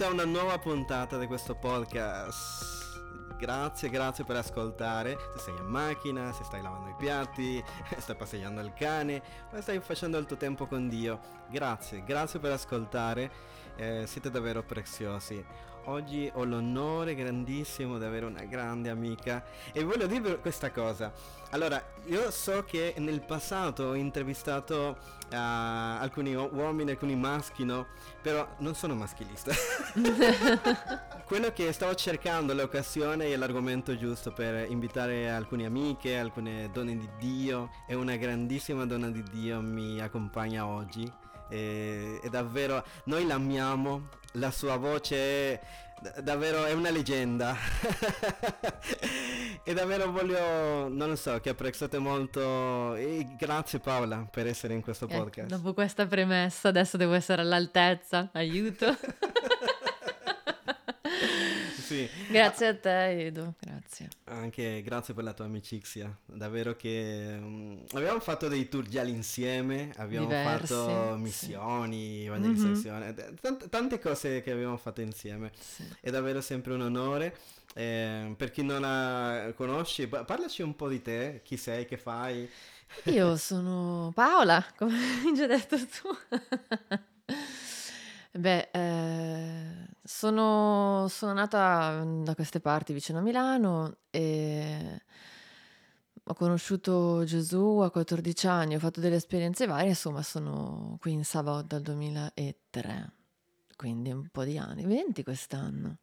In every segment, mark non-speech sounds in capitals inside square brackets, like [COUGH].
benvenuti a una nuova puntata di questo podcast. Grazie, grazie per ascoltare. Se sei in macchina, se stai lavando i piatti, [LAUGHS] stai passeggiando il cane, o stai facendo il tuo tempo con Dio. Grazie, grazie per ascoltare. Eh, siete davvero preziosi. Oggi ho l'onore grandissimo di avere una grande amica e voglio dirvi questa cosa. Allora, io so che nel passato ho intervistato uh, alcuni uomini, alcuni maschi, no? Però non sono maschilista. [LAUGHS] Quello che stavo cercando l'occasione e l'argomento giusto per invitare alcune amiche, alcune donne di Dio e una grandissima donna di Dio mi accompagna oggi. E, e davvero noi l'amiamo, la sua voce è davvero è una leggenda. [LAUGHS] E davvero voglio non lo so che apprezzate molto. E grazie Paola per essere in questo eh, podcast. dopo questa premessa adesso devo essere all'altezza. Aiuto [LAUGHS] sì. Grazie a te, Edo. Grazie. Anche grazie per la tua amicizia. Davvero che um, abbiamo fatto dei tour già insieme, abbiamo Diversi, fatto missioni, sì. evangelizzazione, mm-hmm. tante, tante, cose che abbiamo fatto insieme. Sì. È davvero sempre un onore. Eh, per chi non la conosci, parlaci un po' di te, chi sei, che fai. Io [LAUGHS] sono Paola, come [LAUGHS] hai già detto tu. Beh, eh, sono, sono nata mm, da queste parti vicino a Milano e ho conosciuto Gesù a 14 anni, ho fatto delle esperienze varie, insomma sono qui in Savo dal 2003, quindi un po' di anni, 20 quest'anno.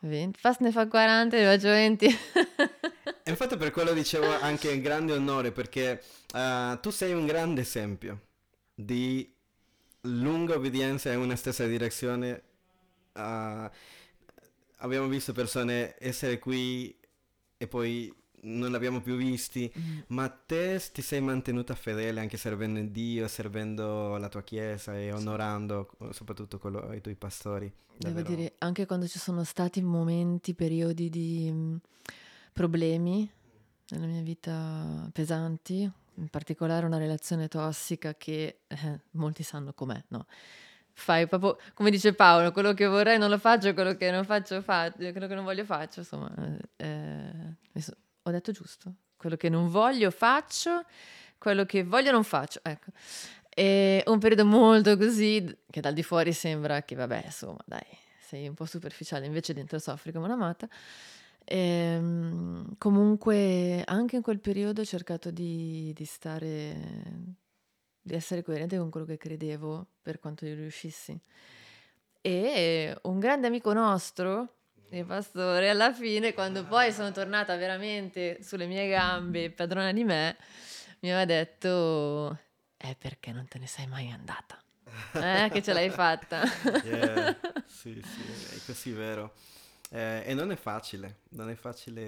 20, Fast ne fa 40, ne faccio 20. [LAUGHS] e infatti per quello dicevo anche un grande onore perché uh, tu sei un grande esempio di lunga obbedienza in una stessa direzione. Uh, abbiamo visto persone essere qui e poi non l'abbiamo più visti, mm. ma te ti sei mantenuta fedele anche servendo Dio, servendo la tua chiesa e onorando soprattutto quello, i tuoi pastori. Davvero. Devo dire, anche quando ci sono stati momenti, periodi di mh, mm, problemi nella mia vita pesanti, in particolare una relazione tossica che eh, molti sanno com'è, no? Fai proprio, come dice Paolo, quello che vorrei non lo faccio, quello che non faccio faccio, quello che non voglio faccio, insomma, eh, ho detto giusto, quello che non voglio faccio, quello che voglio non faccio, ecco. E un periodo molto così, che dal di fuori sembra che vabbè, insomma, dai, sei un po' superficiale, invece dentro soffri come un'amata. E, ehm, comunque anche in quel periodo ho cercato di, di stare, di essere coerente con quello che credevo per quanto io riuscissi. E un grande amico nostro, il pastore, alla fine, quando poi sono tornata veramente sulle mie gambe, padrona di me, mi aveva detto, è perché non te ne sei mai andata. Eh, che ce l'hai fatta. [LAUGHS] yeah. Sì, sì, è così vero. Eh, e non è facile, non è facile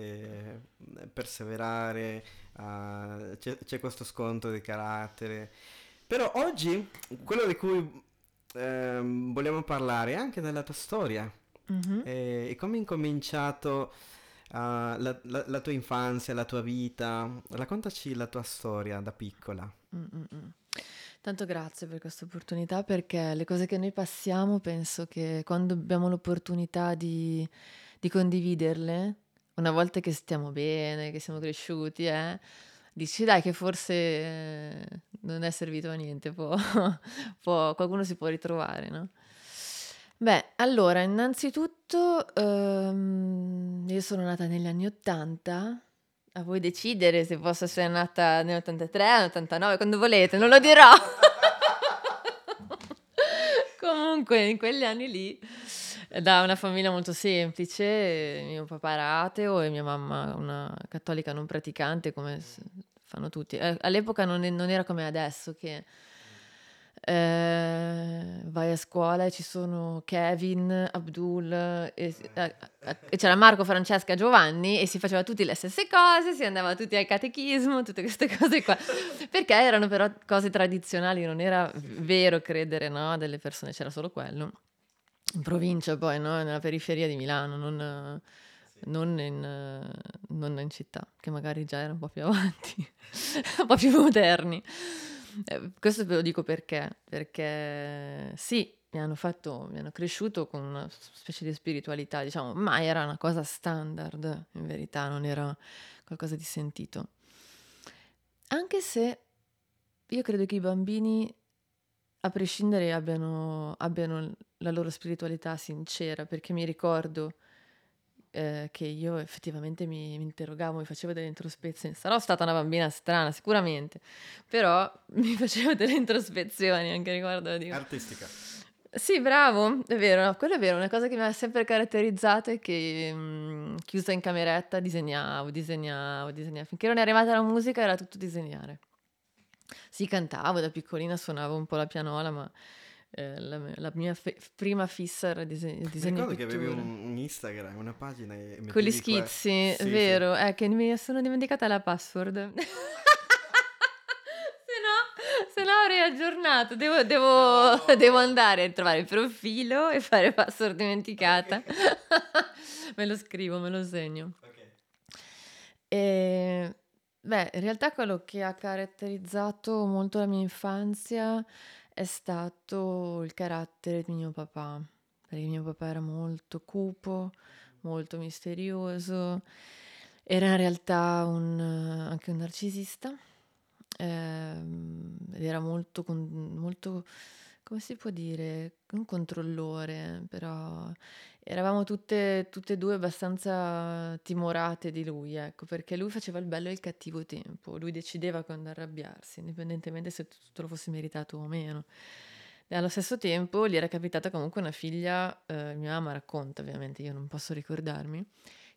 eh, perseverare, uh, c'è, c'è, questo sconto di carattere. Però oggi quello di cui eh, vogliamo parlare è anche della tua storia mm-hmm. e, e, come è incominciato uh, la, la, la, tua infanzia, la tua vita. Raccontaci la tua storia da piccola. Mm-mm. Tanto grazie per questa opportunità perché le cose che noi passiamo penso che quando abbiamo l'opportunità di, di condividerle, una volta che stiamo bene, che siamo cresciuti, eh, dici dai che forse eh, non è servito a niente, può, [LAUGHS] può, qualcuno si può ritrovare, no? Beh, allora, innanzitutto ehm, io sono nata negli anni Ottanta a voi decidere se posso essere nata nell'83, nell'89, quando volete, non lo dirò. [LAUGHS] Comunque, in quegli anni lì, da una famiglia molto semplice, mio papà era ateo e mia mamma una cattolica non praticante, come fanno tutti. Eh, all'epoca non, non era come adesso, che eh, vai a scuola e ci sono Kevin, Abdul, e, eh, e c'era Marco, Francesca, Giovanni e si faceva tutte le stesse cose, si andava tutti al catechismo, tutte queste cose qua, perché erano però cose tradizionali, non era vero credere no, delle persone, c'era solo quello. In provincia poi, no? nella periferia di Milano, non, non, in, non in città, che magari già erano un po' più avanti, [LAUGHS] un po' più moderni. Eh, questo ve lo dico perché, perché sì, mi hanno fatto, mi hanno cresciuto con una specie di spiritualità, diciamo, ma era una cosa standard, in verità, non era qualcosa di sentito. Anche se io credo che i bambini, a prescindere, abbiano, abbiano la loro spiritualità sincera, perché mi ricordo eh, che io effettivamente mi, mi, interrogavo, mi facevo delle introspezioni. Sarò stata una bambina strana, sicuramente, però [LAUGHS] mi facevo delle introspezioni anche riguardo di... Artistica. Sì, bravo, è vero, no, quello è vero, una cosa che mi ha sempre caratterizzato è che mh, mm, chiusa in cameretta disegnavo, disegnavo, disegnavo. Finché non è arrivata la musica era tutto disegnare. Sì, cantavo da piccolina, suonavo un po' la pianola, ma eh, la, la, mia fe- prima fissa era disegno, disegno Mi che avevi un, un, Instagram, una pagina e Con gli schizzi, sì, vero, sì. è che mi sono dimenticata la password. [LAUGHS] se no, se no avrei aggiornato, devo, devo, no. [LAUGHS] devo, andare a trovare il profilo e fare password dimenticata. [LAUGHS] me lo scrivo, me lo segno. Okay. E... Beh, in realtà quello che ha caratterizzato molto la mia infanzia è stato il carattere di mio papà, perché mio papà era molto cupo, molto misterioso, era in realtà un, anche un narcisista ehm, ed era molto, molto, come si può dire, un controllore, però eravamo tutte, e due abbastanza timorate di lui, ecco, perché lui faceva il bello e il cattivo tempo, lui decideva quando arrabbiarsi, indipendentemente se tutto lo fosse meritato o meno. E allo stesso tempo gli era capitata comunque una figlia, eh, mia mamma racconta ovviamente, io non posso ricordarmi,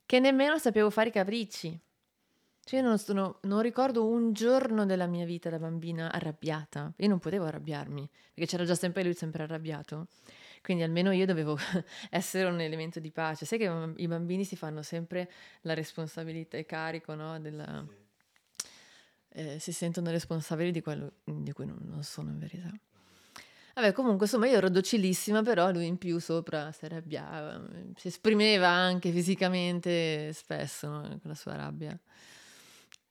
che nemmeno sapevo fare i capricci. Cioè io non, sono, non ricordo un giorno della mia vita da bambina arrabbiata, io non potevo arrabbiarmi, perché c'era già sempre lui sempre arrabbiato. Quindi almeno io dovevo [LAUGHS] essere un elemento di pace. Sai che i bambini si fanno sempre la responsabilità e carico, no? Della, eh, si sentono responsabili di quello di cui non, non sono in verità. Vabbè, comunque, insomma, io ero docilissima, però lui in più sopra si arrabbiava, si esprimeva anche fisicamente spesso no? con la sua rabbia.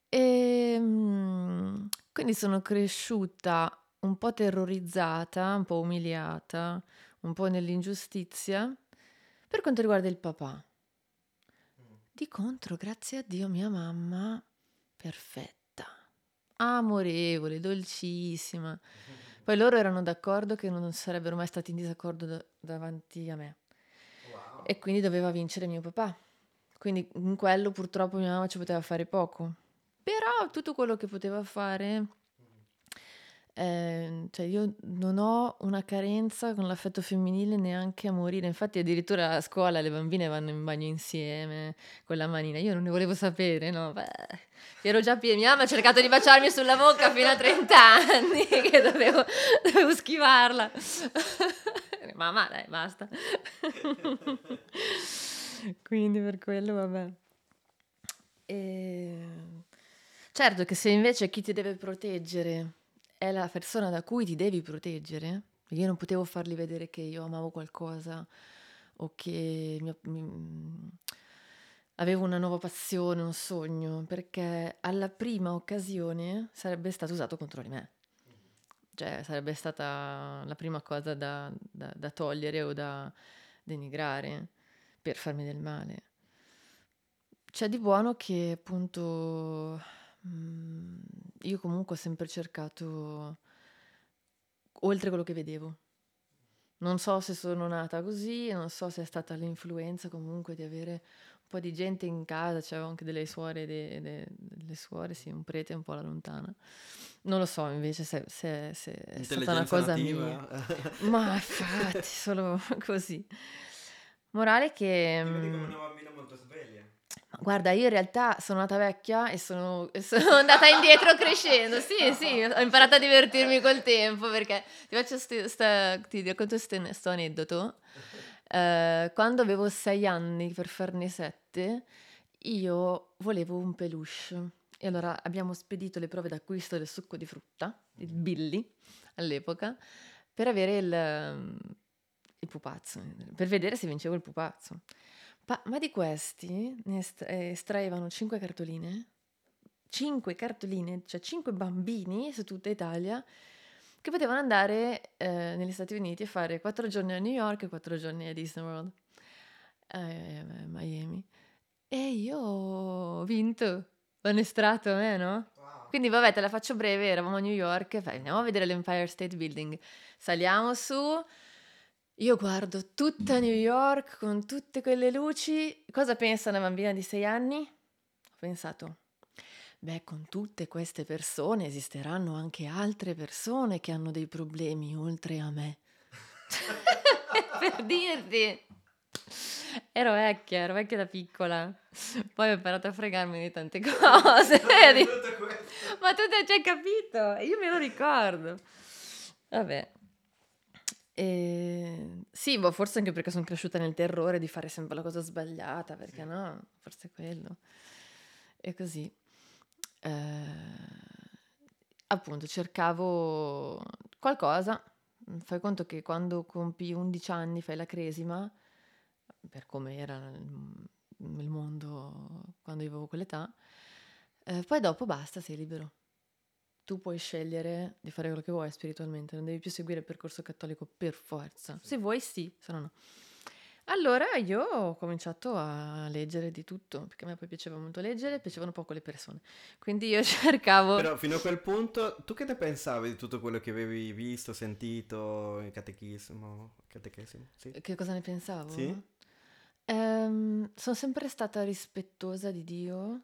E ehm, quindi sono cresciuta un po' terrorizzata, un po' umiliata, un po' nell'ingiustizia per quanto riguarda il papà. Di contro, grazie a Dio, mia mamma perfetta, amorevole, dolcissima. Poi loro erano d'accordo che non sarebbero mai stati in disaccordo da- davanti a me. Wow. E quindi doveva vincere mio papà. Quindi in quello purtroppo mia mamma ci poteva fare poco. Però tutto quello che poteva fare Ehm, cioè io non ho una carenza con l'affetto femminile neanche a morire. Infatti addirittura a scuola le bambine vanno in bagno insieme con la manina. Io non ne volevo sapere, no? Beh, ero già piena. Mia mamma ha cercato di baciarmi sulla bocca fino a 30 anni [LAUGHS] che dovevo, dovevo schivarla. [LAUGHS] Mamma, dai, basta. [LAUGHS] Quindi per quello, vabbè. E... Certo che se invece chi ti deve proteggere è la persona da cui ti devi proteggere. Io non potevo fargli vedere che io amavo qualcosa o che mi, mi, avevo una nuova passione, un sogno, perché alla prima occasione sarebbe stato usato contro di me. Cioè sarebbe stata la prima cosa da, da, da togliere o da denigrare per farmi del male. C'è di buono che appunto Mhmm, io comunque ho sempre cercato oltre quello che vedevo. Non so se sono nata così, non so se è stata l'influenza comunque di avere un po' di gente in casa, c'avevo anche delle suore, de de delle suore, sì, un prete un po' alla lontana. Non lo so invece se se se è stata una cosa mia. [LAUGHS] Ma infatti, solo [LAUGHS] così. Morale che, Ti vedi come una bambina molto sveglia. Guarda, io in realtà sono nata vecchia e sono, [LAUGHS] e sono andata indietro crescendo. Sì, sì, ho imparato a divertirmi col tempo perché ti faccio st- st- ti racconto questo aneddoto. Uh, quando avevo sei anni per farne sette, io volevo un peluche. E allora abbiamo spedito le prove d'acquisto del succo di frutta, il Billy, all'epoca, per avere il, il pupazzo, per vedere se vincevo il pupazzo. Pa- ma di questi ne est- eh, estraevano 5 cartoline, 5 cartoline, cioè 5 bambini su tutta Italia, che potevano andare eh, negli Stati Uniti e fare quattro giorni a New York e quattro giorni a Disney World, eh, Miami. E io ho vinto, l'hanno estratto a me, no? Quindi vabbè, te la faccio breve, eravamo a New York, andiamo a vedere l'Empire State Building, saliamo su, io guardo tutta New York con tutte quelle luci, cosa pensa una bambina di sei anni? Ho pensato, beh, con tutte queste persone esisteranno anche altre persone che hanno dei problemi oltre a me. [LAUGHS] per dirti. Ero vecchia, ero vecchia da piccola. Poi ho imparato a fregarmi di tante [LAUGHS] cose. Ma tu ti hai già capito? Io me lo ricordo. Vabbè. E... Sì, boh, forse anche perché sono cresciuta nel terrore di fare sempre la cosa sbagliata, perché no? Forse è quello. E così. Eh... Appunto, cercavo qualcosa. Fai conto che quando compi 11 anni fai la cresima per come era il mondo quando io avevo quell'età. Eh, poi dopo basta, sei libero. Tu puoi scegliere di fare quello che vuoi spiritualmente, non devi più seguire il percorso cattolico per forza. Se vuoi sì, se no no. Allora io ho cominciato a leggere di tutto, perché a me poi piaceva molto leggere, piacevano poco le persone. Quindi io [LAUGHS] cercavo... Però fino a quel punto, tu che ne pensavi di tutto quello che avevi visto, sentito in catechismo? catechismo sì? Che cosa ne pensavo? Sì. Ehm, sono sempre stata rispettosa di Dio,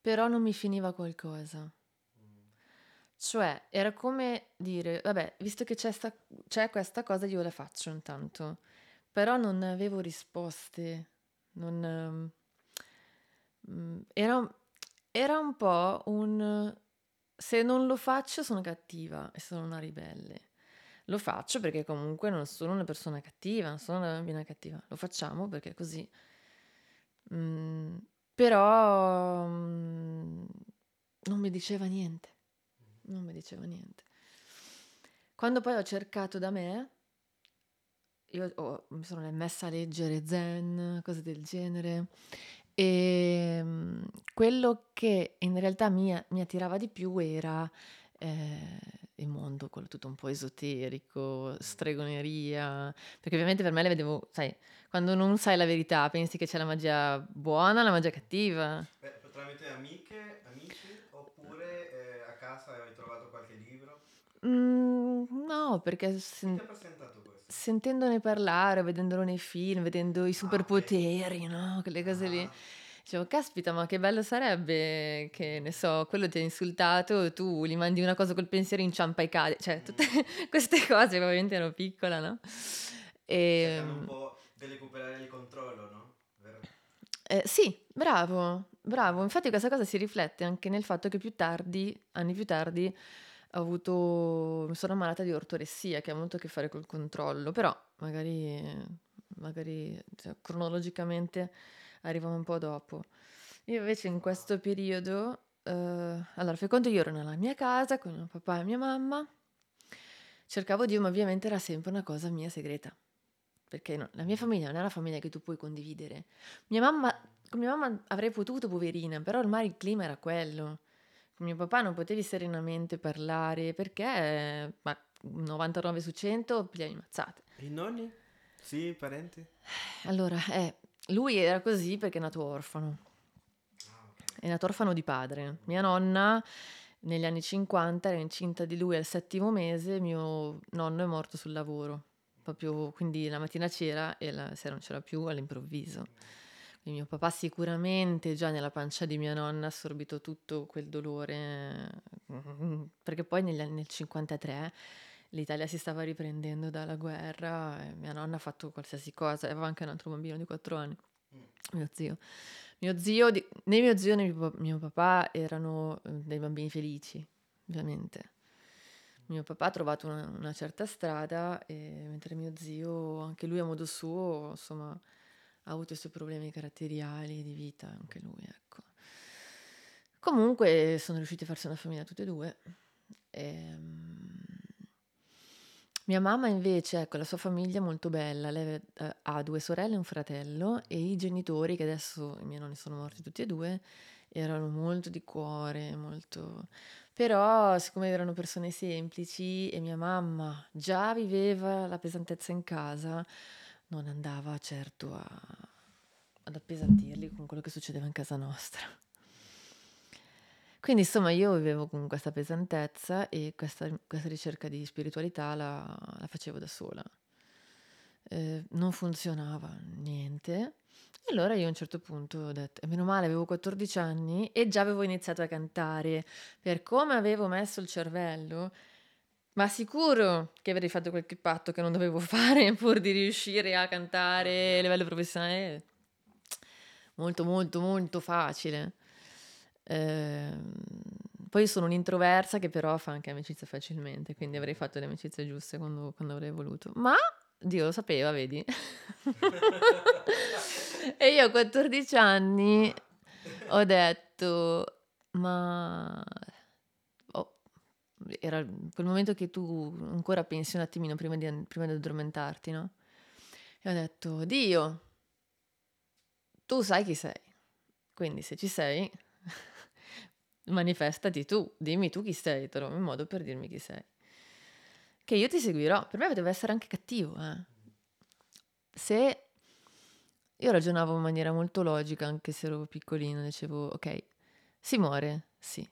però non mi finiva qualcosa. Cioè, era come dire, vabbè, visto che c'è, sta- c'è questa cosa, io la faccio intanto. Però non avevo risposte. Non, mm, era, era un po' un... Se non lo faccio sono cattiva e sono una ribelle. Lo faccio perché comunque non sono una persona cattiva, non sono una bambina cattiva. Lo facciamo perché così. Mm, però mm, non mi diceva niente. Non mi diceva niente. Quando poi ho cercato da me, io oh, mi sono messa a leggere zen, cose del genere, e mm, quello che in realtà mi, mi attirava di più era eh, il mondo, quello tutto un po' esoterico, stregoneria, perché ovviamente per me le vedevo, sai, quando non sai la verità pensi che c'è la magia buona, la magia cattiva. Beh, tramite amiche, casa hai trovato qualche libro? Mm, no, perché sen- sentendone parlare, vedendolo nei film, vedendo i superpoteri, ah, no? Quelle cose ah. lì Dicevo, caspita, ma che bello sarebbe che, ne so, quello ti ha insultato, tu gli mandi una cosa col pensiero, inciampa e cade. Cioè, tutte [LAUGHS] queste cose, ovviamente ero piccola, no? E... Cercando un po' di recuperare il controllo, no? Eh, sì, bravo, bravo. Infatti questa cosa si riflette anche nel fatto che più tardi, anni più tardi, ho avuto, mi sono ammalata di ortoressia, che ha molto a che fare col controllo, però magari, magari cioè, cronologicamente arriva un po' dopo. Io invece in questo periodo, eh, allora fai conto io ero nella mia casa con mio papà e mia mamma, cercavo Dio ma ovviamente era sempre una cosa mia segreta, perché no, la mia famiglia non è una famiglia che tu puoi condividere. Mia mamma, con mia mamma avrei potuto, poverina, però ormai il clima era quello. Con mio papà non potevi serenamente parlare perché, ma 99 su 100 pigliavi mazzate. E i nonni? Sì, parenti? Allora, eh, lui era così perché è nato orfano. È nato orfano di padre. Mia nonna negli anni 50 era incinta di lui al settimo mese, mio nonno è morto sul lavoro. Proprio, quindi la mattina c'era e la sera non c'era più all'improvviso. Quindi mio papà sicuramente già nella pancia di mia nonna ha assorbito tutto quel dolore, perché poi negli anni 53 l'Italia si stava riprendendo dalla guerra e mia nonna ha fatto qualsiasi cosa, aveva anche un altro bambino di 4 anni, mm. mio zio. Mio zio, né mio zio né mio, mio papà erano eh, dei bambini felici, ovviamente. Mio papà ha trovato una, una, certa strada, mentre mio zio, anche lui a modo suo, insomma, ha avuto i suoi problemi caratteriali di vita, anche lui, ecco. Comunque sono riusciti a farsi una famiglia tutte e due. E, ehm, mia mamma invece, ecco, la sua famiglia è molto bella, lei eh, ha due sorelle e un fratello e i genitori, che adesso i miei nonni sono morti tutti e due, erano molto di cuore, molto... Però, siccome erano persone semplici e mia mamma già viveva la pesantezza in casa, non andava certo a, ad appesantirli con quello che succedeva in casa nostra. Quindi insomma io vivevo con questa pesantezza e questa, questa ricerca di spiritualità la, la facevo da sola. Eh, non funzionava niente. E allora io a un certo punto ho detto, e meno male, avevo 14 anni e già avevo iniziato a cantare, per come avevo messo il cervello, ma sicuro che avrei fatto qualche patto che non dovevo [LAUGHS] fare pur di riuscire a cantare a livello professionale. Molto, molto, molto facile. Eh, poi sono un'introversa che però fa anche amicizia facilmente, quindi avrei fatto le amicizie giuste quando, quando avrei voluto. Ma Dio lo sapeva, vedi? [LAUGHS] [LAUGHS] e io a 14 anni ho detto, ma... Oh, era quel momento che tu ancora pensi un attimino prima di, prima di addormentarti, no? E ho detto, Dio, tu sai chi sei. Quindi se ci sei, [LAUGHS] manifestati tu, dimmi tu chi sei, trovi un modo per dirmi chi sei. Che io ti seguirò. Per me deve essere anche cattivo, eh. Se io ragionavo in maniera molto logica, anche se ero piccolino, dicevo, ok, si muore, sì.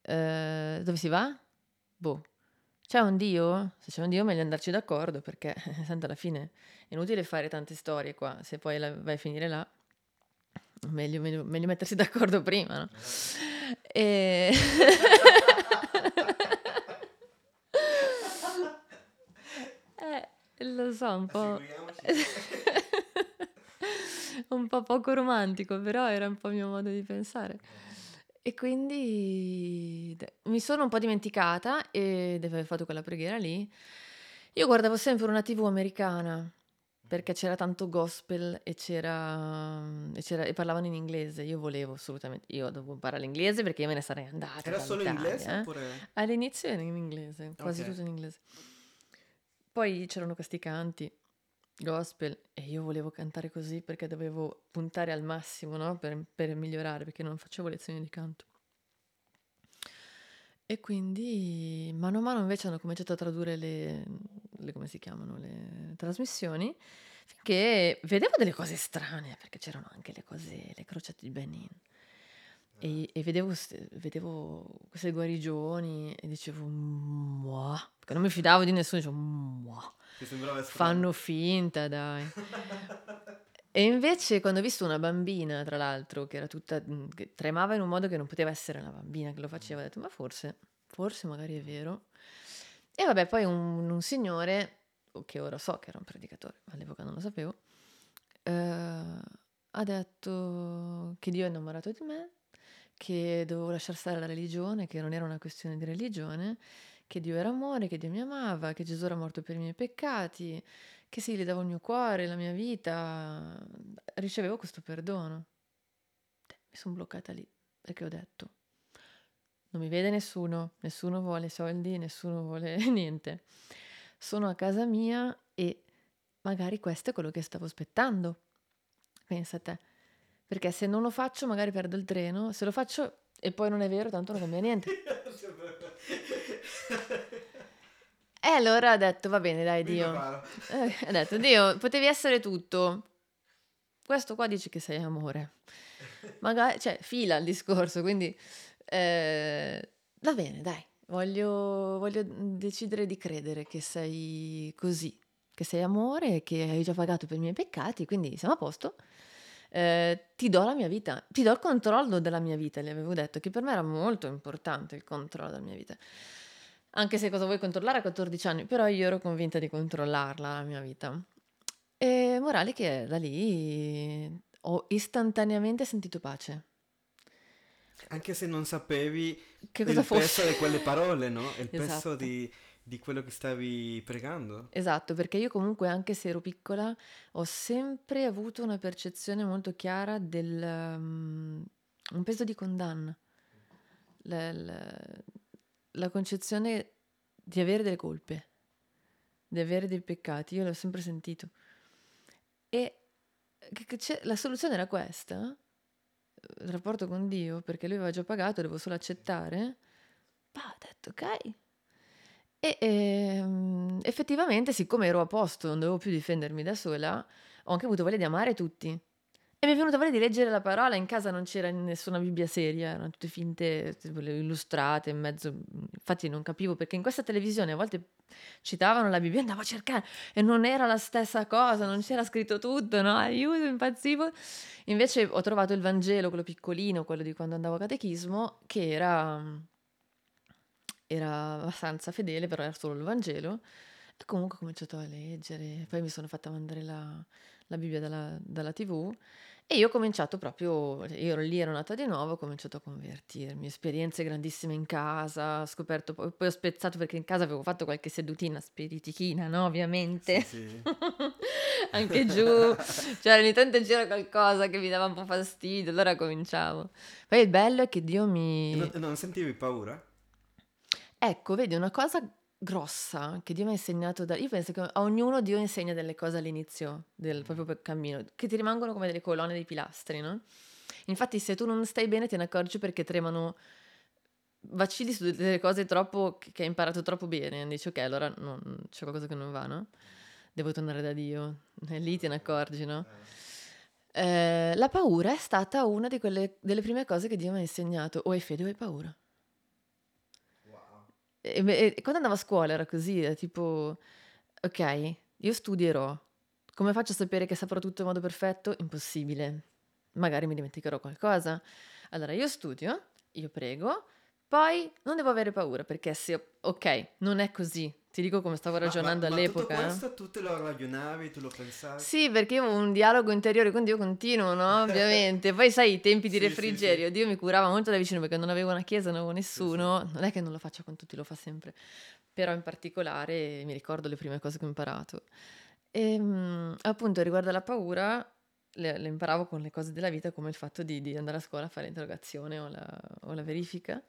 Eh, dove si va? Boh. C'è un Dio? Se c'è un Dio meglio andarci d'accordo perché, [LAUGHS] tanto alla fine è inutile fare tante storie qua, se poi la, vai a finire là, meglio, meglio, meglio mettersi d'accordo prima, no? E... [LAUGHS] eh, lo so, un po'... [LAUGHS] [LAUGHS] un po' poco romantico, però era un po' il mio modo di pensare. E quindi mi sono un po' dimenticata e di aver fatto quella preghiera lì. Io guardavo sempre una TV americana perché c'era tanto gospel e c'era, e, c'era, e parlavano in inglese. Io volevo assolutamente, io dovevo imparare l'inglese perché io me ne sarei andata. Era solo in inglese eh? oppure? All'inizio era in inglese, quasi okay. tutto in inglese. Poi c'erano questi canti gospel e io volevo cantare così perché dovevo puntare al massimo no? per, per migliorare perché non facevo lezioni di canto. E quindi mano a mano invece hanno cominciato a tradurre le, le come si chiamano, le trasmissioni, finché vedevo delle cose strane, perché c'erano anche le cose, le crociate di Benin. E, vedevo, vedevo, queste guarigioni e dicevo, Mua", perché non mi fidavo di nessuno, dicevo, Mua". fanno finta, dai. [LAUGHS] e invece quando ho visto una bambina, tra l'altro, che era tutta, che tremava in un modo che non poteva essere una bambina che lo faceva, ho detto, ma forse, forse magari è vero. E vabbè, poi un, un signore, che ora so che era un predicatore, ma all'epoca non lo sapevo, eh, ha detto che Dio è innamorato di me che dovevo lasciare stare la religione, che non era una questione di religione, che Dio era amore, che Dio mi amava, che Gesù era morto per i miei peccati, che sì, gli davo il mio cuore, la mia vita, ricevevo questo perdono. Mi sono bloccata lì perché ho detto, non mi vede nessuno, nessuno vuole soldi, nessuno vuole [LAUGHS] niente. Sono a casa mia e magari questo è quello che stavo aspettando. Pensa a te perché se non lo faccio magari perdo il treno, se lo faccio e poi non è vero, tanto non cambia niente. [LAUGHS] [LAUGHS] e allora ha detto, va bene, dai, Dio. Eh, ha detto, Dio, potevi essere tutto. Questo qua dice che sei amore. Magari, cioè, fila il discorso, quindi... Eh, va bene, dai. Voglio, voglio decidere di credere che sei così, che sei amore, che hai già pagato per i miei peccati, quindi siamo a posto eh, ti do la mia vita, ti do il controllo della mia vita, gli avevo detto, che per me era molto importante il controllo della mia vita. Anche se cosa vuoi controllare a 14 anni, però io ero convinta di controllarla la mia vita. E morale che da lì ho istantaneamente sentito pace. Anche se non sapevi che cosa il fosse. peso di quelle parole, no? Il [LAUGHS] esatto. peso di, di quello che stavi pregando. Esatto, perché io comunque anche se ero piccola ho sempre avuto una percezione molto chiara del um, un peso di condanna. La, la, la, concezione di avere delle colpe, di avere dei peccati, io l'ho sempre sentito. E la soluzione era questa, il rapporto con Dio, perché lui aveva già pagato, devo solo accettare Bah, ho detto ok. E ehm, effettivamente, siccome ero a posto, non dovevo più difendermi da sola, ho anche avuto voglia di amare tutti. E mi è venuta voglia di leggere la parola, in casa non c'era nessuna Bibbia seria, erano tutte finte, illustrate in mezzo. Infatti non capivo perché in questa televisione a volte citavano la Bibbia, andavo a cercare e non era la stessa cosa, non c'era scritto tutto, no? Aiuto, impazzivo. Invece ho trovato il Vangelo, quello piccolino, quello di quando andavo a catechismo, che era, era abbastanza fedele, però era solo il Vangelo. E comunque ho cominciato a leggere, poi mi sono fatta mandare la, la Bibbia dalla, dalla TV e io ho cominciato proprio, io ero lì, ero nata di nuovo, ho cominciato a convertirmi, esperienze grandissime in casa, ho scoperto, poi, poi ho spezzato perché in casa avevo fatto qualche sedutina spiritichina, no? Ovviamente. Sì, sì. [LAUGHS] Anche giù, cioè ogni tanto c'era qualcosa che mi dava un po' fastidio, allora cominciavo. Poi il bello è che Dio mi... Non, non sentivi paura? Ecco, vedi, una cosa grossa che Dio mi ha insegnato da... Io penso che a ognuno Dio insegna delle cose all'inizio del mm. proprio cammino, che ti rimangono come delle colonne dei pilastri, no? Infatti se tu non stai bene te ne accorgi perché tremano vacilli su delle cose troppo che hai imparato troppo bene, dici ok allora non, c'è qualcosa che non va, no? Devo tornare da Dio, e lì te ne accorgi, no? Eh, la paura è stata una di quelle, delle prime cose che Dio mi ha insegnato. O hai fede o hai paura. E, e, quando andavo a scuola era così, era tipo, ok, io studierò. Come faccio a sapere che saprò tutto in modo perfetto? Impossibile. Magari mi dimenticherò qualcosa. Allora io studio, io prego, poi non devo avere paura perché se, ok, non è così, ti dico come stavo ragionando ma, ma, all'epoca. Ma questo tu te lo ragionavi, tu lo pensavi? Sì, perché io avevo un dialogo interiore con Dio continuo, no? [LAUGHS] Ovviamente. Poi sai, i tempi di sì, refrigerio, sì, sì. Dio mi curava molto da vicino perché non avevo una chiesa, non avevo nessuno. Non è che non lo faccia con tutti, lo fa sempre. Però in particolare mi ricordo le prime cose che ho imparato. E ehm, appunto riguardo alla paura, le, le, imparavo con le cose della vita come il fatto di, di andare a scuola a fare l'interrogazione o la, o la verifica.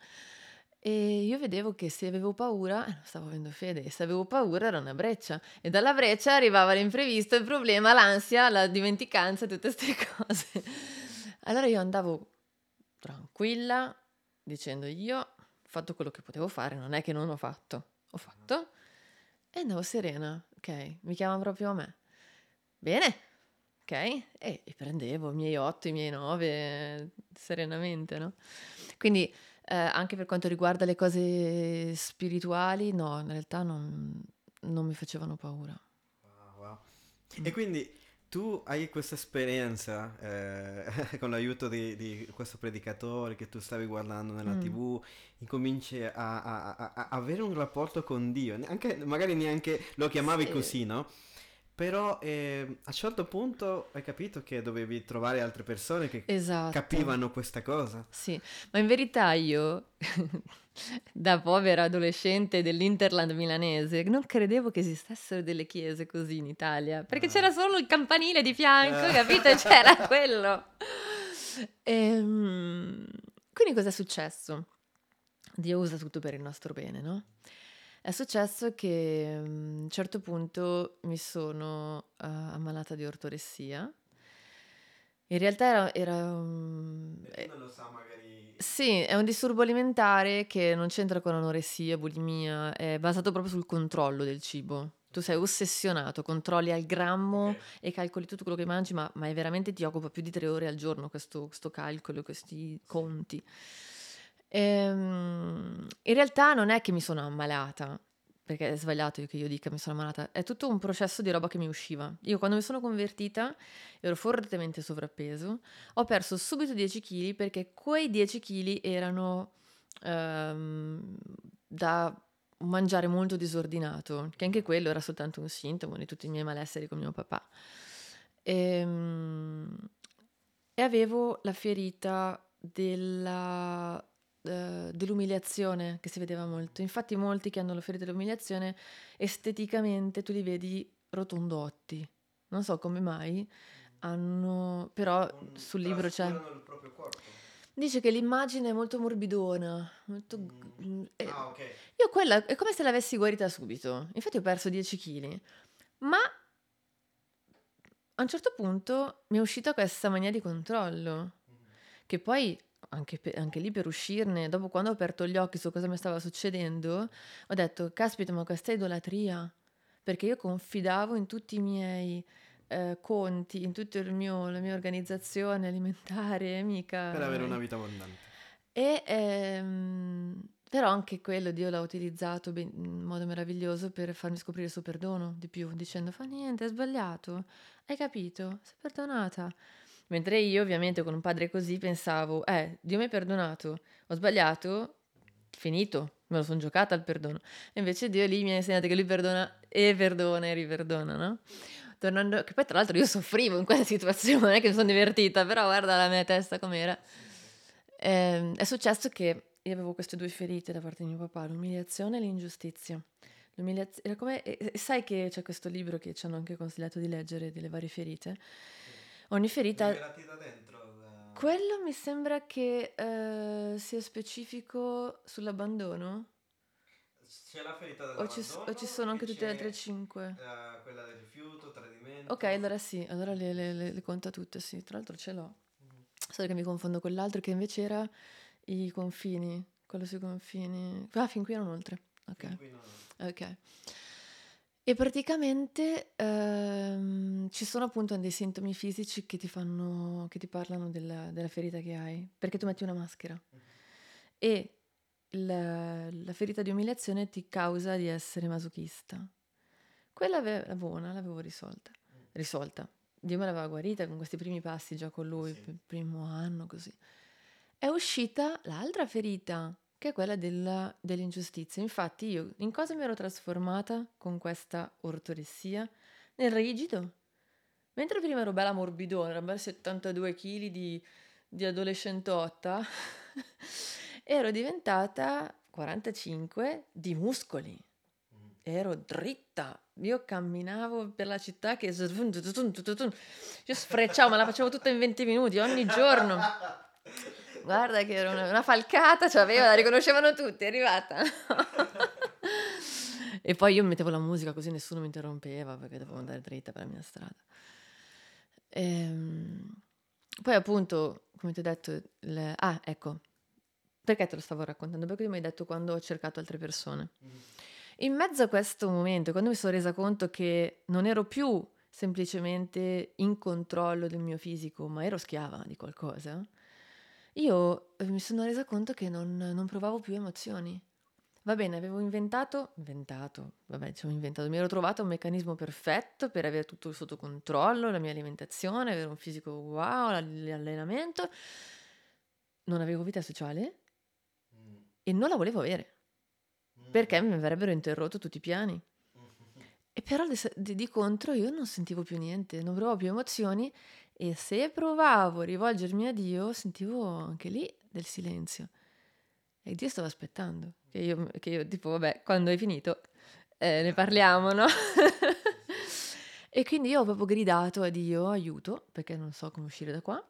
E io vedevo che se avevo paura, eh, stavo avendo fede, se avevo paura era una breccia e dalla breccia arrivava l'imprevisto, il problema, l'ansia, la dimenticanza, tutte queste [LAUGHS] cose. Allora io andavo tranquilla dicendo io ho fatto quello che potevo fare, non è che non ho fatto, ho fatto e andavo serena, ok, mi chiamano proprio a me. Bene, ok, e, e prendevo i miei otto, i miei nove serenamente, no? Quindi eh, anche per quanto riguarda le cose spirituali, no, in realtà non, non mi facevano paura. Wow, wow. E quindi tu hai questa esperienza eh, [LAUGHS] con l'aiuto di, di, questo predicatore che tu stavi guardando nella mm. tv, incominci a, a, a, a, avere un rapporto con Dio, anche, magari neanche lo chiamavi sì. così, no? Però eh, a un certo punto hai capito che dovevi trovare altre persone che esatto. capivano questa cosa. Sì, ma in verità io, [LAUGHS] da povera adolescente dell'Interland milanese, non credevo che esistessero delle chiese così in Italia, perché ah. c'era solo il campanile di fianco, ah. capito? [LAUGHS] C'era quello. E, ehm, quindi cosa è successo? Dio usa tutto per il nostro bene, no? È successo che mm, a un certo punto mi sono uh, ammalata di ortoressia. In realtà era... era um, eh, non lo sa magari... Sì, è un disturbo alimentare che non c'entra con anoressia, bulimia, è basato proprio sul controllo del cibo. Tu sei ossessionato, controlli al grammo okay. e calcoli tutto quello che mangi, ma, ma veramente ti occupa più di tre ore al giorno questo, questo calcolo, questi conti. Ehm, in realtà non è che mi sono ammalata, perché è sbagliato che io dica mi sono ammalata, è tutto un processo di roba che mi usciva. Io quando mi sono convertita ero fortemente sovrappeso, ho perso subito 10 kg perché quei 10 kg erano ehm, da mangiare molto disordinato, che anche quello era soltanto un sintomo di tutti i miei malesseri con mio papà. E, ehm, e avevo la ferita della eh, dell'umiliazione che si vedeva molto. Infatti molti che hanno la ferita dell'umiliazione esteticamente tu li vedi rotondotti. Non so come mai hanno però non sul libro c'è Dice che l'immagine è molto morbidona, molto... Mm. Eh, ah, ok. Io quella è come se l'avessi guarita subito. Infatti ho perso 10 kg. Ma a un certo punto mi è uscita questa mania di controllo, mm. che poi anche, pe- anche lì per uscirne, dopo quando ho aperto gli occhi su cosa mi stava succedendo, ho detto, caspita, ma questa è idolatria, perché io confidavo in tutti i miei eh, conti, in tutta la mia organizzazione alimentare, [LAUGHS] mica... Per avere una vita abbondante. E, ehm, però anche quello Dio l'ha utilizzato ben- in modo meraviglioso per farmi scoprire il suo perdono di più, dicendo fa niente, hai sbagliato, hai capito, sei perdonata. Mentre io ovviamente con un padre così pensavo, eh, Dio mi ha perdonato, ho sbagliato, finito, me lo sono giocata al perdono. E invece Dio lì mi ha insegnato che lui perdona e perdona e riperdona, no? Tornando, che poi tra l'altro io soffrivo in quella [LAUGHS] situazione, non è che mi sono divertita, però guarda la mia testa com'era. Eh, è successo che io avevo queste due ferite da parte di mio papà, l'umiliazione e l'ingiustizia. L'umiliazione, era come, sai che c'è questo libro che ci hanno anche consigliato di leggere delle varie ferite? Ogni ferita... Da. Quello mi sembra che uh, sia specifico sull'abbandono. C'è la ferita dell'abbandono. O ci, o ci sono anche tutte le altre cinque? Uh, quella del rifiuto, tradimento. Ok, allora sì, allora le, le, le, le conta tutte, sì. Tra l'altro ce l'ho. Mm-hmm. Solo che mi confondo con l'altro che invece era i confini, quello sui confini. Ah, fin qui non oltre. Ok. Ok. E praticamente ehm, ci sono appunto dei sintomi fisici che ti fanno, che ti parlano della, della ferita che hai, perché tu metti una maschera. E la, la, ferita di umiliazione ti causa di essere masochista. Quella ave- buona l'avevo risolta. Risolta. Dio me l'aveva guarita con questi primi passi già con lui, sì. il primo anno così è uscita l'altra ferita, che è quella della, dell'ingiustizia. Infatti io in cosa mi ero trasformata con questa ortodessia? Nel rigido. Mentre prima ero bella morbidona, ero bella 72 kg di, di adolescentotta, [LAUGHS] ero diventata 45 di muscoli. Ero dritta, io camminavo per la città che io sfrecciavo, ma la facevo tutta in 20 minuti ogni giorno. Guarda che era una, una falcata, cioè aveva, la riconoscevano tutti, è arrivata. [LAUGHS] e poi io mettevo la musica così nessuno mi interrompeva perché dovevo andare dritta per la mia strada. E, ehm, poi appunto, come ti ho detto, le... ah ecco, perché te lo stavo raccontando? Perché mi hai detto quando ho cercato altre persone. Mm. In mezzo a questo momento, quando mi sono resa conto che non ero più semplicemente in controllo del mio fisico, ma ero schiava di qualcosa, io eh, mi sono resa conto che non, non provavo più emozioni. Va bene, avevo inventato, inventato, vabbè, diciamo inventato, mi ero trovato un meccanismo perfetto per avere tutto sotto controllo, la mia alimentazione, avere un fisico wow, l'allenamento. Non avevo vita sociale mm. e non la volevo avere mm. perché mi avrebbero interrotto tutti i piani. [LAUGHS] E però di, di contro io non sentivo più niente, non provavo più emozioni e se provavo a rivolgermi a Dio, sentivo anche lì del silenzio. E Dio stava aspettando che io, che io tipo, vabbè, quando hai finito eh, ne parliamo, no? [LAUGHS] e quindi io ho proprio gridato a Dio aiuto, perché non so come uscire da qua.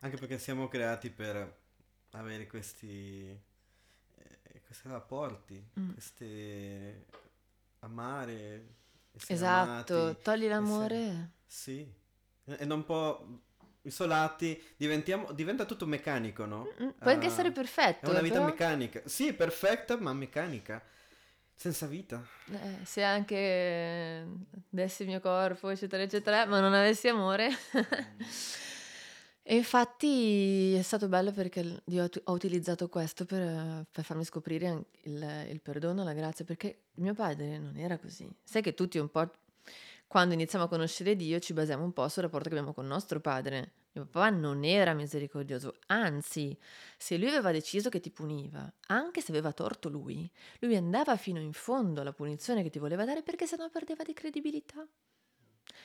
Anche perché siamo creati per avere questi, eh, questi rapporti, mm. queste amare. Esatto, amati, togli l'amore. Essere... Sì, e non può isolati, diventa tutto meccanico, no? Può anche uh, essere perfetto. È una vita però... meccanica. Sì, perfetta, ma meccanica. Senza vita. Eh, se anche dessi il mio corpo, eccetera, eccetera, ma non avessi amore. [LAUGHS] e infatti è stato bello perché Dio ha utilizzato questo per, per farmi scoprire il, il perdono, la grazia, perché mio padre non era così. Sai che tutti un po' quando iniziamo a conoscere Dio ci basiamo un po' sul rapporto che abbiamo con nostro padre. Mio papà non era misericordioso, anzi, se lui aveva deciso che ti puniva, anche se aveva torto lui, lui andava fino in fondo alla punizione che ti voleva dare perché sennò perdeva di credibilità.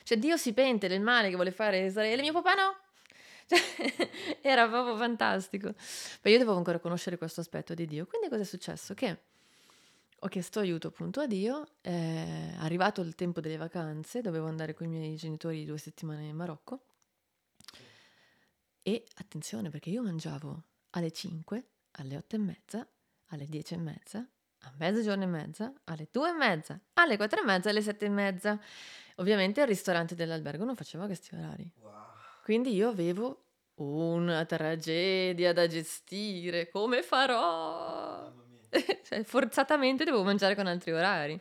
Cioè Dio si pente del male che vuole fare Israele, mio papà no. [LAUGHS] Cioè, era proprio fantastico. Ma io devo ancora conoscere questo aspetto di Dio. Quindi cosa è successo? Che ho chiesto aiuto appunto a Dio, è arrivato il tempo delle vacanze, dovevo andare con i miei genitori due settimane in Marocco e attenzione perché io mangiavo alle 5, alle 8 e mezza, alle 10 e mezza, a mezzogiorno e mezza, alle 2 e mezza, alle 4 e mezza alle 7 e mezza. Ovviamente il ristorante dell'albergo non faceva questi orari. Wow. Quindi io avevo una tragedia da gestire, come farò? [LAUGHS] cioè, forzatamente devo mangiare con altri orari.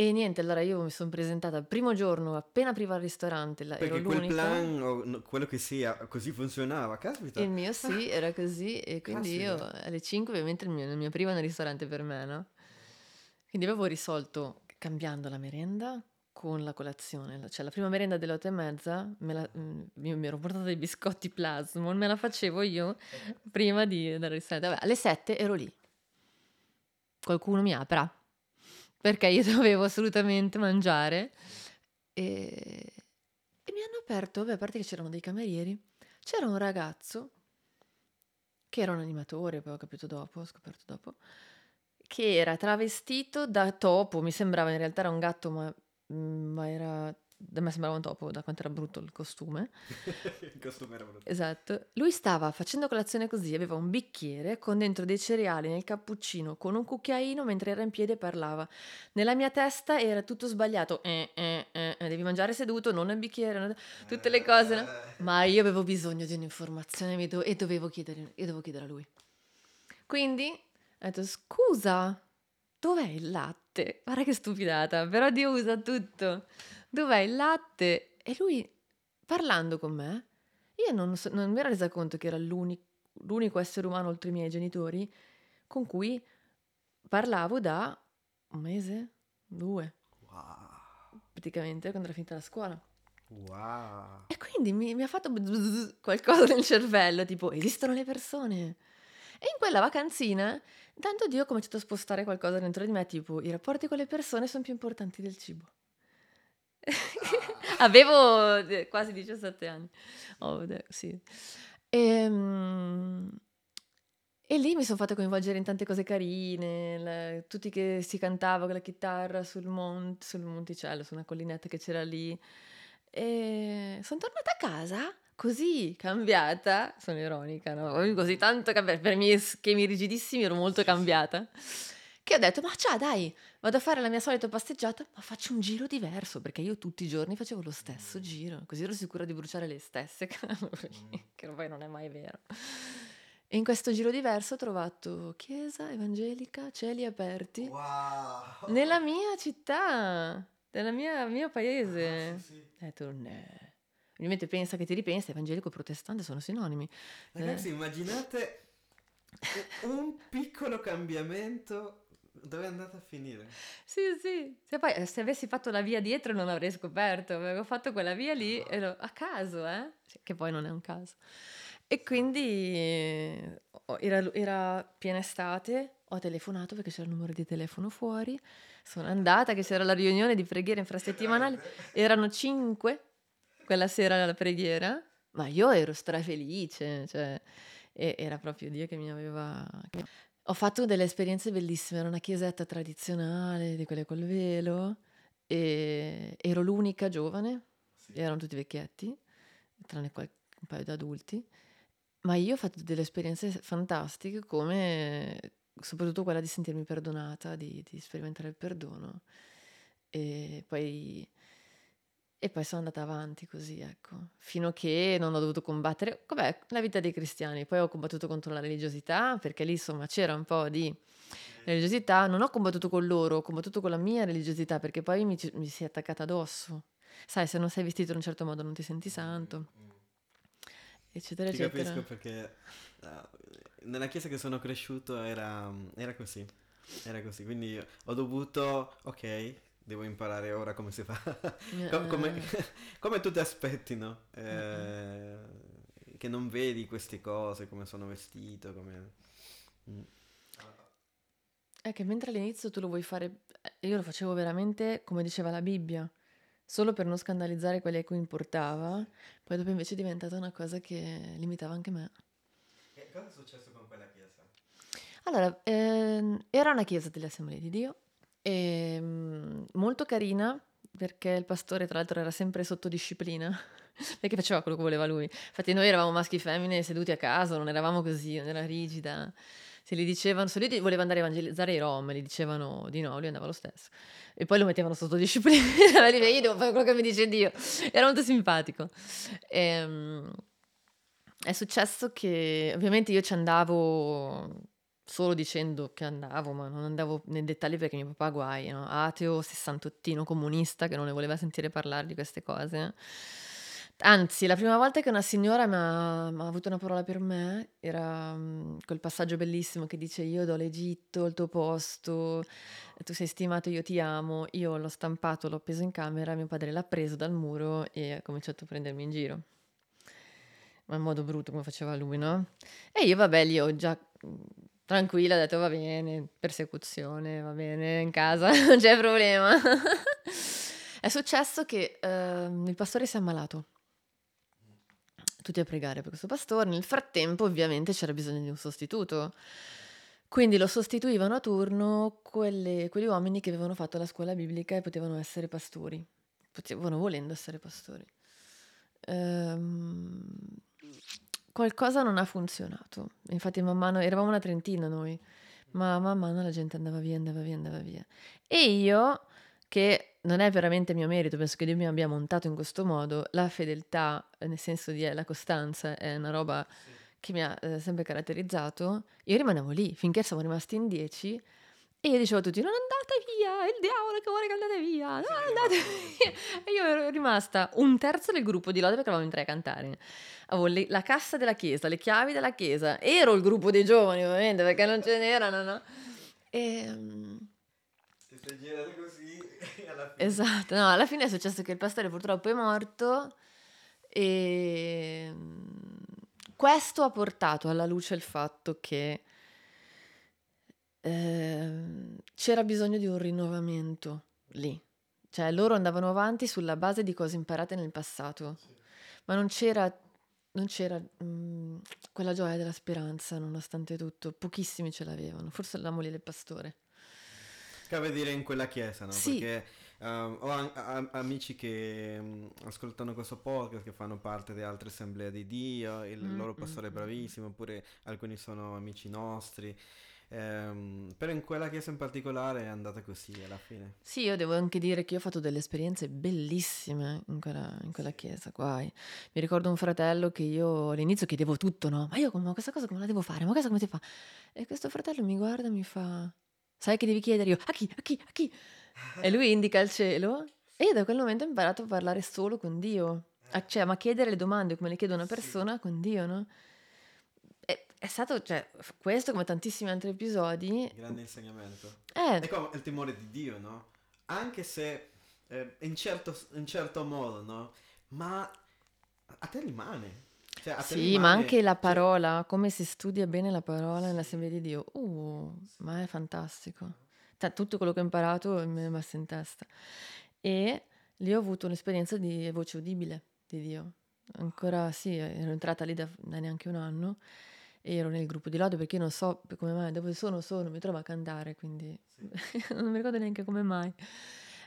E niente, allora io mi sono presentata il primo giorno, appena apriva il ristorante, la, ero Perché quel l'unica. plan o no, quello che sia, così funzionava, caspita. Il mio sì, [LAUGHS] era così e quindi io Caspita. alle 5 ovviamente il mio, il mio aprivano il ristorante per me, no? Quindi avevo risolto cambiando la merenda con la colazione, La- cioè la prima merenda delle otto e mezza, me la- mm, io mi ero portata dei biscotti Plasmon, me la facevo io prima di andare al ristorante. Vabbè, alle 7 ero lì. Qualcuno mi apra perché io [LAUGHS] dovevo assolutamente mangiare e, e mi hanno aperto, vabbè, a parte che c'erano dei camerieri, c'era un ragazzo che era un animatore, poi ho capito dopo, ho scoperto dopo, che era travestito da topo, mi sembrava in realtà era un gatto, ma, ma era... Da me sembrava un topo, da quanto era brutto il costume. [LAUGHS] Il costume era brutto. Esatto. Lui stava facendo colazione così, aveva un bicchiere con dentro dei cereali nel cappuccino, con un cucchiaino mentre era in piedi e parlava. Nella mia testa era tutto sbagliato. Eh, eh, eh, eh, devi mangiare seduto, non nel bicchiere, non- tutte le cose. no? Ma io avevo bisogno di un'informazione do- e dovevo chiedere, io dovevo chiedere a lui. Quindi ho detto, scusa, dov'è il latte? Guarda che stupidata, però Dio usa tutto. Dov'è il latte? E lui, parlando con me, io non, so- non mi ero resa conto che era l'uni- l'unico essere umano oltre i miei genitori con cui parlavo da un mese, due, Wow. praticamente, quando era finita la scuola. Wow. E quindi mi, mi ha fatto qualcosa nel cervello, tipo, esistono le persone. E in quella vacanzina, tanto Dio ha cominciato a spostare qualcosa dentro di me, tipo, i rapporti con le persone sono più importanti del cibo. [LAUGHS] Avevo eh, quasi 17 anni. Oh, sì. Ehm, E, lì mi sono fatta coinvolgere in tante cose carine, la- tutti che si cantava con la chitarra sul, mont- sul monticello, su una collinetta che c'era lì. E sono tornata a casa così cambiata, sono ironica, no? Così tanto cambiata, per i miei schemi rigidissimi ero molto cambiata, che ho detto, ma ciao dai, vado a fare la mia solita passeggiata, ma faccio un giro diverso, perché io tutti i giorni facevo lo stesso giro, così ero sicura di bruciare le stesse [LAUGHS] calorie, che poi non è mai vero. E in questo giro diverso ho trovato chiesa evangelica, cieli aperti, Wow. nella mia città, nel mio paese. Ah, sì, sì. Ho detto, ne. Ovviamente pensa che ti ripensa, evangelico e protestante sono sinonimi. Ragazzi, immaginate un piccolo cambiamento dove è andata a finire. Sì, sì. Se poi eh, se avessi fatto la via dietro non avrei scoperto, avevo fatto quella via lì e lo- a caso, eh? Che poi non è un caso. E quindi eh, era, era piena estate, ho telefonato perché c'era il numero di telefono fuori, sono andata che c'era la riunione di preghiera infrasettimanale, erano cinque quella sera alla preghiera, ma io ero strafelice, cioè e- era proprio Dio che mi aveva... Ho fatto delle esperienze bellissime, era una chiesetta tradizionale, di quelle col velo, e ero l'unica giovane, erano tutti vecchietti, tranne un paio di adulti, ma io ho fatto delle esperienze fantastiche come soprattutto quella di sentirmi perdonata, di, di sperimentare il perdono e poi, e poi sono andata avanti così, ecco, fino a che non ho dovuto combattere, vabbè, la vita dei cristiani, poi ho combattuto contro la religiosità, perché lì insomma c'era un po' di religiosità, non ho combattuto con loro, ho combattuto con la mia religiosità, perché poi mi, mi si è attaccata addosso. Sai, se non sei vestito in un certo modo non ti senti santo, eccetera, Ti eccetera. capisco perché ah, nella chiesa che sono cresciuto era, era così. Era così, quindi ho dovuto, ok, devo imparare ora come si fa. Co- come, [LAUGHS] come tu ti aspetti, no? Eh, che non vedi queste cose, come sono vestito, come... Mm. È che mentre all'inizio tu lo vuoi fare, eh, io lo facevo veramente come diceva la Bibbia, solo per non scandalizzare quelli a cui importava, poi dopo invece è diventata una cosa che limitava anche me. E cosa è successo con quella chiesa? Allora, ehm, era una chiesa delle Assemblee di Dio, e, mm, molto carina, perché il pastore tra l'altro era sempre sotto disciplina, [LAUGHS] perché faceva quello che voleva lui. Infatti noi eravamo maschi e femmine seduti a casa, non eravamo così, non era rigida. Se dicevano, se lui voleva andare a evangelizzare i rom, gli dicevano di no, lui andava lo stesso. E poi lo mettevano sotto disciplina, [LAUGHS] e io devo fare quello che mi dice Dio. Era molto simpatico. Ehm, è successo che ovviamente io ci andavo solo dicendo che andavo, ma non andavo nei dettagli perché mio papà guai, no? ateo, sessantottino, comunista, che non ne voleva sentire parlare di queste cose. Anzi, la prima volta che una signora mi ha, avuto una parola per me era um, quel passaggio bellissimo che dice io do l'Egitto, il tuo posto, tu sei stimato, io ti amo, io l'ho stampato, l'ho appeso in camera, mio padre l'ha preso dal muro e ha cominciato a prendermi in giro. Ma in modo brutto come faceva lui, no? E io vabbè lì ho già tranquilla, ho detto va bene, persecuzione, va bene, in casa, [LAUGHS] non c'è problema. [LAUGHS] è successo che eh, il pastore si è ammalato. Tutti a pregare per questo pastore. Nel frattempo, ovviamente, c'era bisogno di un sostituto. Quindi lo sostituivano a turno quelle, quegli uomini che avevano fatto la scuola biblica e potevano essere pastori. Potevano volendo essere pastori. Ehm, qualcosa non ha funzionato. Infatti man mano, eravamo una trentina noi, ma man mano la gente andava via, andava via, andava via. E io, che non è veramente mio merito, penso che Dio mi abbia montato in questo modo, la fedeltà, nel senso di eh, la costanza, è una roba che mi ha eh, sempre caratterizzato, io rimanevo lì finché siamo rimasti in dieci e io dicevo a tutti, non andate via, è il diavolo che vuole che andate via, non andate via. E io ero rimasta un terzo del gruppo di lode perché eravamo in tre a cantare. Avevo le, la cassa della chiesa, le chiavi della chiesa. Ero il gruppo dei giovani ovviamente perché non ce n'erano, no? E... Um... Ti sei girato così [LAUGHS] alla fine. Esatto, no, alla fine è successo che il pastore purtroppo è morto e questo ha portato alla luce il fatto che Ehm, c'era bisogno di un rinnovamento lì. Cioè loro andavano avanti sulla base di cose imparate nel passato, sì. ma non c'era, non c'era mh, mhmm, quella gioia della speranza nonostante tutto. Pochissimi ce l'avevano, forse la moglie del pastore. Cabe dire in quella chiesa, no? Sì. Perché um, ho an- a- amici che um, ascoltano questo podcast, che fanno parte di altre assemblee di Dio, il mm, loro pastore è bravissimo, oppure alcuni sono amici nostri. Ehm, però in quella chiesa in particolare è andata così alla fine. Sì, io devo anche dire che io ho fatto delle esperienze bellissime in quella, in quella chiesa, guai. Mi ricordo un fratello che io all'inizio chiedevo tutto, no? Ma io come, questa cosa come la devo fare? Ma questa come si fa? E questo fratello mi guarda e mi fa, sai che devi chiedere? Io, a chi? A chi? A chi? E lui indica il cielo e io da quel momento ho imparato a parlare solo con Dio. A, cioè, ma chiedere le domande come le chiede una persona sì. con Dio, no? È stato, cioè, questo come tantissimi altri episodi. Grande insegnamento. Eh. È come il timore di Dio, no? Anche se eh, in, certo, in certo modo, no? Ma a te rimane. Cioè, a te sì, rimane, ma anche la parola, come si studia bene la parola nell'Assemblea di Dio. Uh, ma è fantastico. Tutto quello che ho imparato mi è rimasto in testa. E lì ho avuto un'esperienza di voce udibile di Dio. Ancora sì, ero entrata lì da, da neanche un anno ero nel gruppo di lode perché non so come mai, dove sono, sono, mi trovo a cantare, quindi sì. [LAUGHS] non mi ricordo neanche come mai.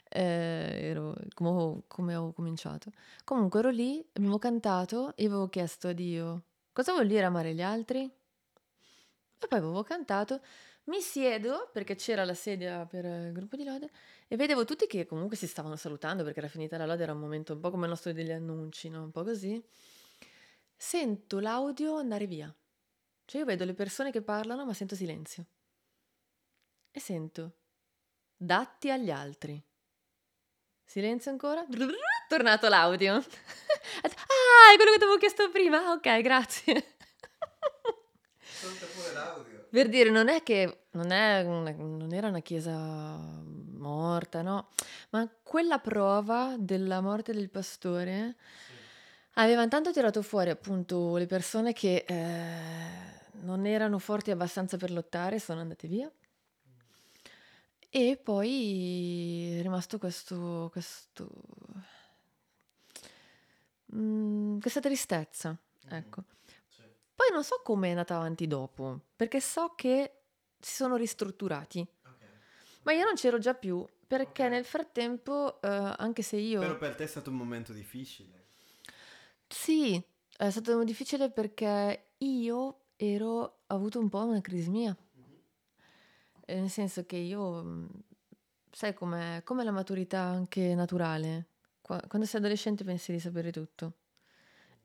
Eh, ero, come, come, ho cominciato. Comunque ero lì, abbiamo cantato e avevo chiesto a Dio cosa vuol dire amare gli altri? E poi avevo cantato, mi siedo perché c'era la sedia per il gruppo di lode e vedevo tutti che comunque si stavano salutando perché era finita la lode, era un momento un po' come il nostro degli annunci, no? un po' così. Sento l'audio andare via cioè io vedo le persone che parlano ma sento silenzio. E sento datti agli altri. Silenzio ancora. Tornato l'audio. ah, è quello che ti avevo chiesto prima. Ok, grazie. Per dire, non è che non, è una, non era una chiesa morta, no? Ma quella prova della morte del pastore sì. aveva tanto tirato fuori appunto le persone che eh, non erano forti abbastanza per lottare, sono andate via. E poi è rimasto questo, questo mm, questa tristezza, mm-hmm. ecco. Sì. Poi non so come è andata avanti dopo, perché so che si sono ristrutturati. Okay. Ma io non c'ero già più, perché okay. nel frattempo, uh, anche se io... Però per te è stato un momento difficile. Sì, è stato difficile perché io ero, ho avuto un po' una crisi mia. Eh, nel senso che io, mm, sai com'è, com'è la maturità anche naturale? Qua- quando sei adolescente pensi di sapere tutto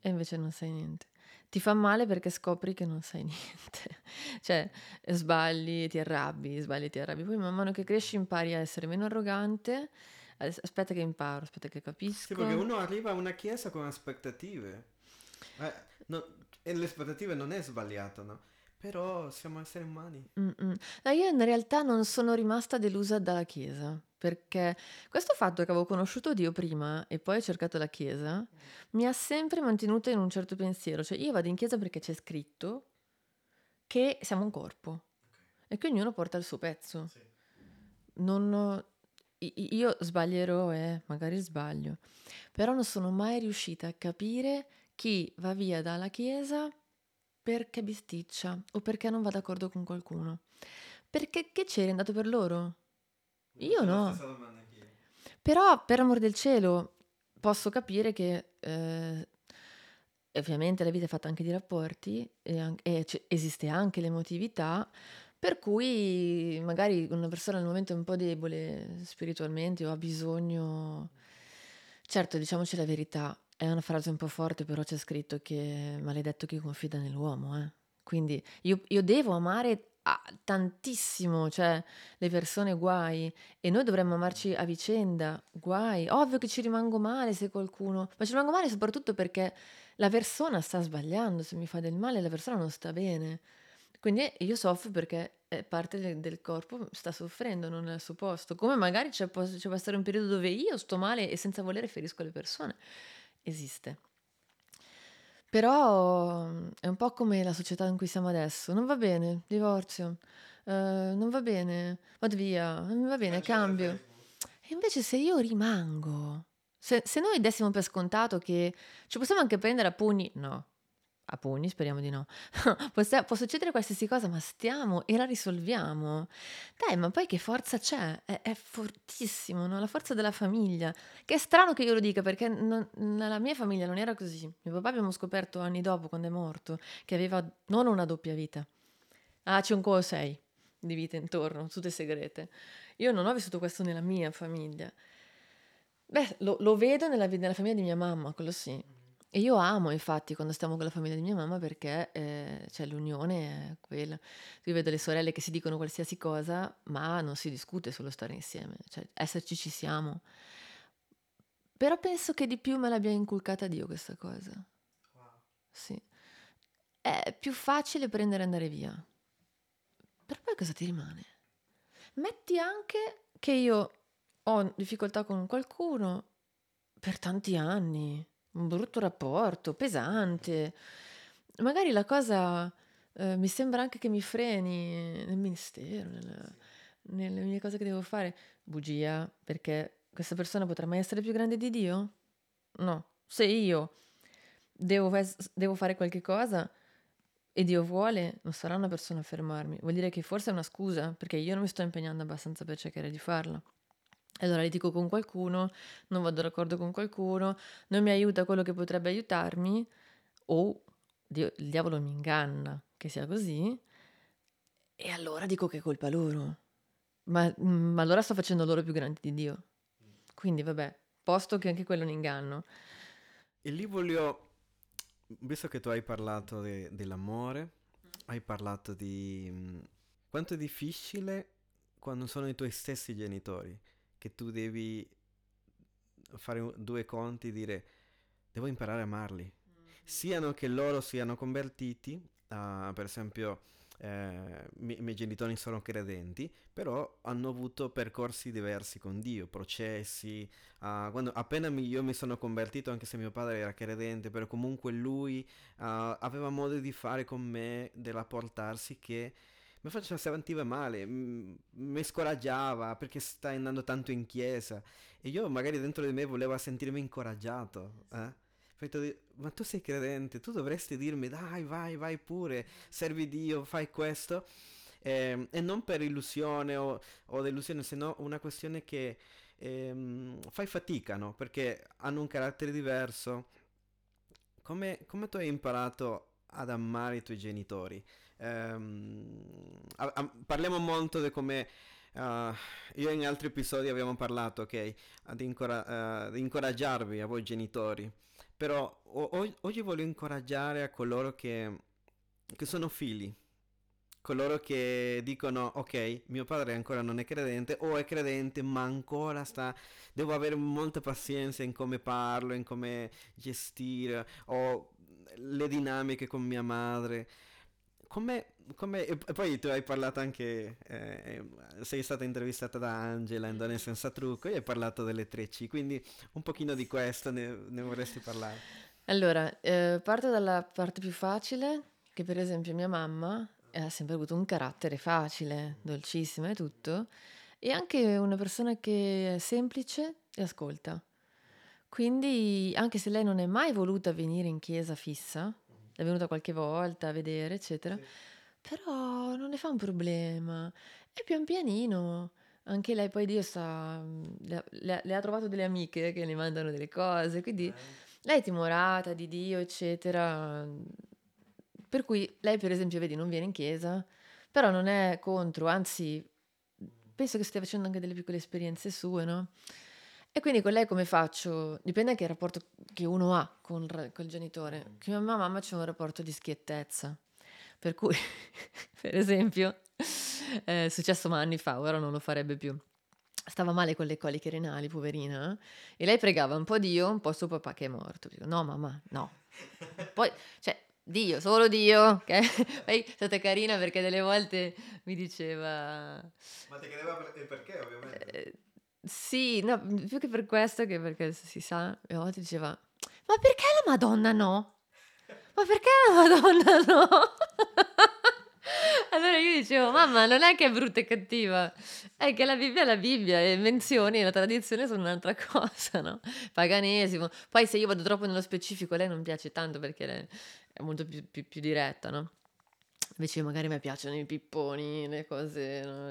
e invece non sai niente. Ti fa male perché scopri che non sai [LAUGHS] niente. cioè, sbagli, ti arrabbi, sbagli, ti arrabbi. Poi man mano che cresci impari a essere meno arrogante. Aspetta che imparo, aspetta che capisco. Sì, perché uno arriva a una chiesa con aspettative. Eh, no, e le aspettative non è sbagliato, no? Però siamo esseri umani. No, io in realtà non sono rimasta delusa dalla Chiesa, perché questo fatto che avevo conosciuto Dio prima e poi ho cercato la Chiesa, mi ha sempre mantenuta in un certo pensiero. Cioè io vado in Chiesa perché c'è scritto che siamo un corpo e che ognuno porta il suo pezzo. Sì. Non, io sbaglierò e eh, magari sbaglio, però non sono mai riuscita a capire chi va via dalla Chiesa perché bisticcia o perché non va d'accordo con qualcuno. Perché che c'eri andato per loro? Io no. Però per amor del cielo posso capire che eh, ovviamente la vita è fatta anche di rapporti e, an- e c- esiste anche l'emotività, per cui magari una persona nel momento è un po' debole spiritualmente o ha bisogno... Certo, diciamoci la verità, è una frase un po' forte, però c'è scritto che maledetto chi confida nell'uomo, eh. Quindi io, io devo amare ah, tantissimo, cioè le persone guai e noi dovremmo amarci a vicenda, guai. Ovvio che ci rimango male se qualcuno, ma ci rimango male soprattutto perché la persona sta sbagliando, se mi fa del male la persona non sta bene. Quindi io soffro perché parte del, del corpo sta soffrendo, non è al suo posto. Come magari c'è può essere un periodo dove io sto male e senza volere ferisco le persone esiste. Però mm, è un po' come la società in cui siamo adesso. Non va bene, divorzio. Uh, non va bene, vado via. Non va bene, cambio. E invece se io rimango, se, se noi dessimo per scontato che ci possiamo anche prendere a pugni, no, a pugni, speriamo di no. [LAUGHS] può succedere qualsiasi cosa, ma stiamo e la risolviamo. Dai, ma poi che forza c'è? È, è fortissimo, no? La forza della famiglia. Che è strano che io lo dica, perché non, nella mia famiglia non era così. Mio papà abbiamo scoperto anni dopo, quando è morto, che aveva non una doppia vita. Ah, c'è un co' sei di vite intorno, tutte segrete. Io non ho vissuto questo nella mia famiglia. Beh, lo, lo vedo nella, nella famiglia di mia mamma, quello sì e io amo infatti quando stiamo con la famiglia di mia mamma perché eh, cioè, l'unione è quella. Io vedo le sorelle che si dicono qualsiasi cosa, ma non si discute solo stare insieme, cioè esserci ci siamo. Però penso che di più me l'abbia inculcata Dio questa cosa. Wow. Sì. È più facile prendere e andare via. Per poi cosa ti rimane? Metti anche che io ho difficoltà con qualcuno per tanti anni un brutto rapporto, pesante. Magari la cosa eh, mi sembra anche che mi freni nel ministero, nella, nelle mie cose che devo fare. Bugia, perché questa persona potrà mai essere più grande di Dio? No. Se io devo, devo fare qualche cosa e Dio vuole, non sarà una persona a fermarmi. Vuol dire che forse è una scusa, perché io non mi sto impegnando abbastanza per cercare di farla. Allora litigo con qualcuno, non vado d'accordo con qualcuno, non mi aiuta quello che potrebbe aiutarmi, o Dio, il diavolo mi inganna che sia così, e allora dico che è colpa loro. Ma, ma allora sto facendo loro più grandi di Dio. Quindi vabbè, posto che anche quello è un inganno. E lì voglio, visto che tu hai parlato de, dell'amore, hai parlato di mh, quanto è difficile quando sono i tuoi stessi genitori che tu devi fare due conti e dire devo imparare a amarli. Mm-hmm. Siano che loro siano convertiti, uh, per esempio eh, i miei genitori sono credenti, però hanno avuto percorsi diversi con Dio, processi. Uh, quando, appena mi, io mi sono convertito, anche se mio padre era credente, però comunque lui uh, aveva modo di fare con me, di rapportarsi che mi faceva sentiva male, mi scoraggiava perché stai andando tanto in chiesa e io magari dentro di me volevo sentirmi incoraggiato. Eh? ma tu sei credente, tu dovresti dirmi dai vai vai pure, servi Dio, fai questo. Eh, e non per illusione o, o delusione, se no una questione che ehm, fai fatica, no? Perché hanno un carattere diverso. Come, come tu hai imparato ad amare i tuoi genitori? Um, a, a, parliamo molto di come uh, io in altri episodi abbiamo parlato, ok, di, incora- uh, di, incoraggiarvi a voi genitori, Però o- oggi voglio incoraggiare a coloro che, che sono figli, coloro che dicono ok, mio padre ancora non è credente o è credente ma ancora sta, devo avere molta pazienza in come parlo, in come gestire o le dinamiche con mia madre. Come, come, e poi tu hai parlato anche, eh, sei stata intervistata da Angela in Donne Senza Trucco e hai parlato delle 3C, quindi un pochino di questo ne, ne vorresti parlare? Allora, eh, parto dalla parte più facile, che per esempio mia mamma ha sempre avuto un carattere facile, dolcissima e tutto, e anche una persona che è semplice e ascolta. Quindi, anche se lei non è mai voluta venire in chiesa fissa, è venuta qualche volta a vedere, eccetera, sì. però non ne fa un problema. E pian pianino, anche lei poi Dio sa, le, le, le ha trovato delle amiche che le mandano delle cose, quindi eh. lei è timorata di Dio, eccetera. Per cui lei, per esempio, vedi, non viene in chiesa, però non è contro, anzi, penso che stia facendo anche delle piccole esperienze sue, no? E quindi con lei come faccio? Dipende anche dal rapporto che uno ha con, il genitore. Con mia mamma c'è un rapporto di schiettezza. Per cui, [LAUGHS] per esempio, è successo ma anni fa, ora non lo farebbe più. Stava male con le coliche renali, poverina, eh? e lei pregava un po' Dio, un po' suo papà che è morto. Dico, no mamma, no. Poi, cioè, Dio, solo Dio, ok? [LAUGHS] Poi è stata carina perché delle volte mi diceva... Ma ti chiedeva per- perché, ovviamente? Eh, sì, no, più che per questo che perché si sa, e a volte diceva, ma perché la Madonna no? Ma perché la Madonna no? [LAUGHS] allora io dicevo, mamma, non è che è brutta e cattiva, è che la Bibbia è la Bibbia, le menzioni e la tradizione sono un'altra [LAUGHS] cosa, no? Paganesimo. Poi se io vado troppo nello specifico, a lei non piace tanto perché è molto più, più, più diretta, no? Invece magari mi piacciono i pipponi, le cose, no?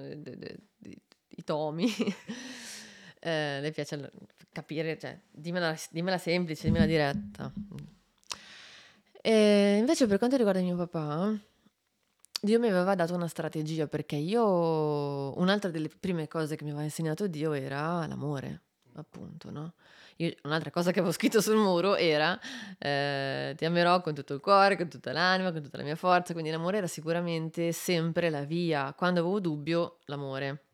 i tomi [LAUGHS] eh, le piace capire, cioè, dimmela, dimmela semplice, dimmela diretta. E invece per quanto riguarda mio papà, Dio mi aveva dato una strategia perché io, un'altra delle prime cose che mi aveva insegnato Dio era l'amore, appunto, no? Io, un'altra cosa che avevo scritto sul muro era eh, ti amerò con tutto il cuore, con tutta l'anima, con tutta la mia forza, quindi l'amore era sicuramente sempre la via. Quando avevo dubbio, l'amore.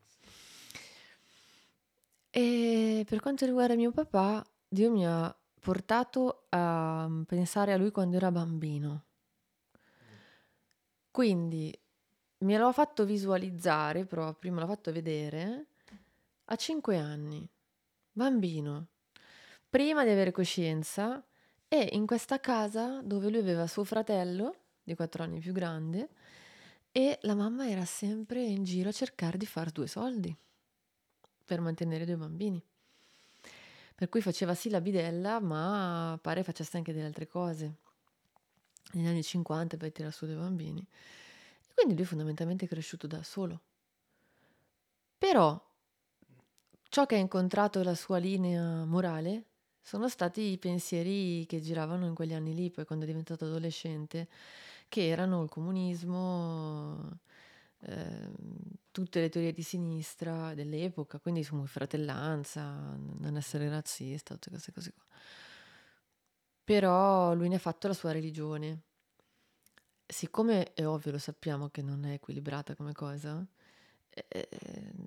E per quanto riguarda mio papà, Dio mi ha portato a mm, pensare a lui quando era bambino. Quindi me l'ho fatto visualizzare proprio, me l'ho fatto vedere a 5 anni, bambino, prima di avere coscienza e in questa casa dove lui aveva suo fratello di 4 anni più grande e la mamma era sempre in giro a cercare di fare due soldi per mantenere due bambini. Per cui faceva sì la bidella, ma pare facesse anche delle altre cose. Negli anni 50 poi tira su due bambini. E quindi lui fondamentalmente è cresciuto da solo. Però ciò che ha incontrato la sua linea morale sono stati i pensieri che giravano in quegli anni lì, poi quando è diventato adolescente, che erano il comunismo, Ehm, tutte le teorie di sinistra dell'epoca, quindi su fratellanza, non essere razzista, tutte queste cose qua. Però lui ne ha fatto la sua religione. Siccome è ovvio, lo sappiamo che non è equilibrata come cosa, eh,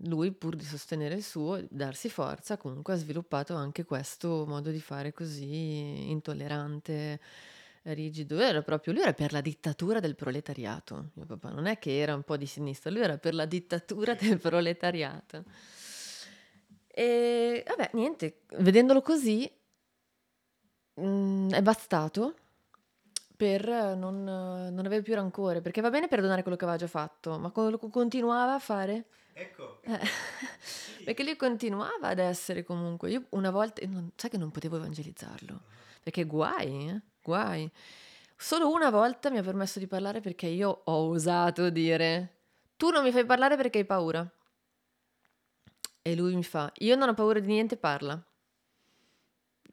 lui pur di sostenere il suo, darsi forza, comunque ha sviluppato anche questo modo di fare così intollerante, rigido, era proprio, lui era per la dittatura del proletariato, mio papà, non è che era un po' di sinistra, lui era per la dittatura [LAUGHS] del proletariato. E vabbè, niente, vedendolo così mh, mm, è bastato per non, non avere più rancore, perché va bene perdonare quello che aveva già fatto, ma quello che continuava a fare... Ecco. Eh, perché lui continuava ad essere comunque... Io una volta... Non, sai che non potevo evangelizzarlo, perché guai, eh? Guai. Solo una volta mi ha permesso di parlare perché io ho osato dire tu non mi fai parlare perché hai paura. E lui mi fa io non ho paura di niente, parla.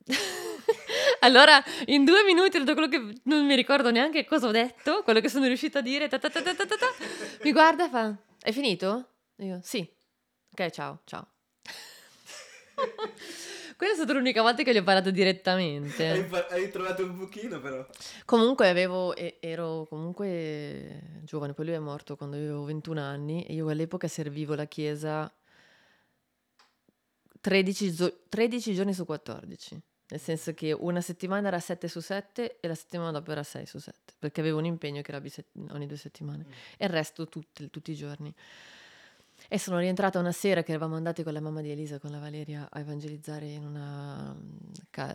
[LAUGHS] allora in due minuti detto quello che non mi ricordo neanche cosa ho detto, quello che sono riuscita a dire, ta ta ta mi guarda e fa è finito? E io sì. Ok, ciao, ciao. [LAUGHS] Quella è stata l'unica volta che gli ho parlato direttamente. Hai, fa- hai trovato un buchino però. Comunque avevo, e- ero comunque giovane, poi lui è morto quando avevo 21 anni e io all'epoca servivo la chiesa 13, zo- 13 giorni su 14. Nel senso che una settimana era 7 su 7 e la settimana dopo era 6 su 7, perché avevo un impegno che era bise- ogni due settimane e il resto tutti, tutti i giorni. E sono rientrata una sera che eravamo andati con la mamma di Elisa, con la Valeria, a evangelizzare in una, ca-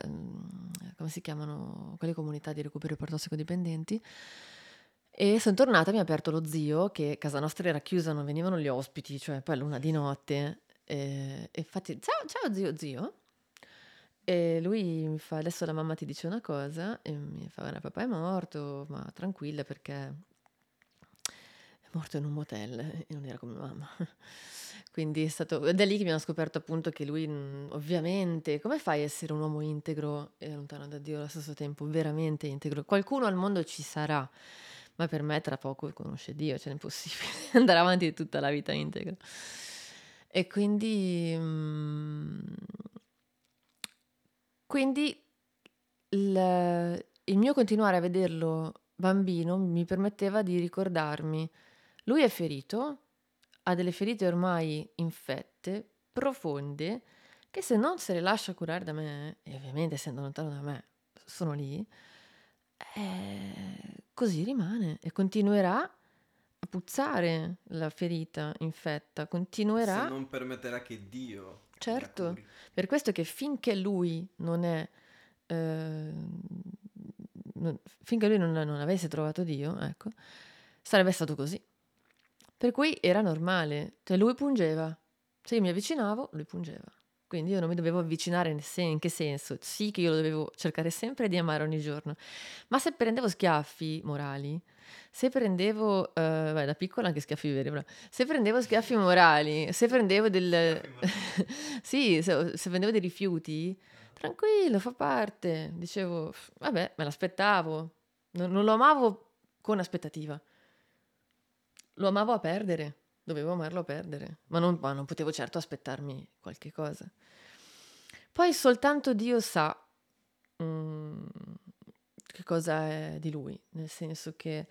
come si chiamano, quelle comunità di recupero per tossicodipendenti. E sono tornata, mi ha aperto lo zio, che casa nostra era chiusa, non venivano gli ospiti, cioè poi luna di notte. E, e infatti, ciao, ciao zio, zio. E lui mi fa, adesso la mamma ti dice una cosa, e mi fa, guarda, papà è morto, ma tranquilla perché morto in un motel e non era come mamma. [LAUGHS] Quindi è stato, è da lì che mi hanno scoperto appunto che lui, mh, ovviamente, come fai a essere un uomo integro e lontano da Dio allo stesso tempo, veramente integro? Qualcuno al mondo ci sarà, ma per me tra poco conosce Dio, cioè è impossibile [LAUGHS] andare avanti tutta la vita integro. E quindi... mh, quindi il, il mio continuare a vederlo bambino mi permetteva di ricordarmi, lui è ferito, ha delle ferite ormai infette, profonde, che se non se le lascia curare da me, e ovviamente essendo lontano da me, sono lì, eh, così rimane e continuerà a puzzare la ferita infetta, continuerà... Se non permetterà che Dio Certo. Per questo che finché lui non è... eh, non- finché lui non, non avesse trovato Dio, ecco, sarebbe stato così. Per cui era normale, cioè lui pungeva. Se io mi avvicinavo, lui pungeva. Quindi io non mi dovevo avvicinare in, che senso? Sì che io lo dovevo cercare sempre di amare ogni giorno, ma se prendevo schiaffi morali, se prendevo, eh, beh, da piccola anche schiaffi veri, però, se prendevo schiaffi morali, se prendevo del... [LAUGHS] sì, se, se prendevo dei rifiuti, tranquillo, fa parte. Dicevo, vabbè, me l'aspettavo. Non, non lo amavo con aspettativa. Lo amavo a perdere. Dovevo amarlo a perdere. Ma non, ma non potevo certo aspettarmi qualche cosa. Poi soltanto Dio sa mm, che cosa è di lui. Nel senso che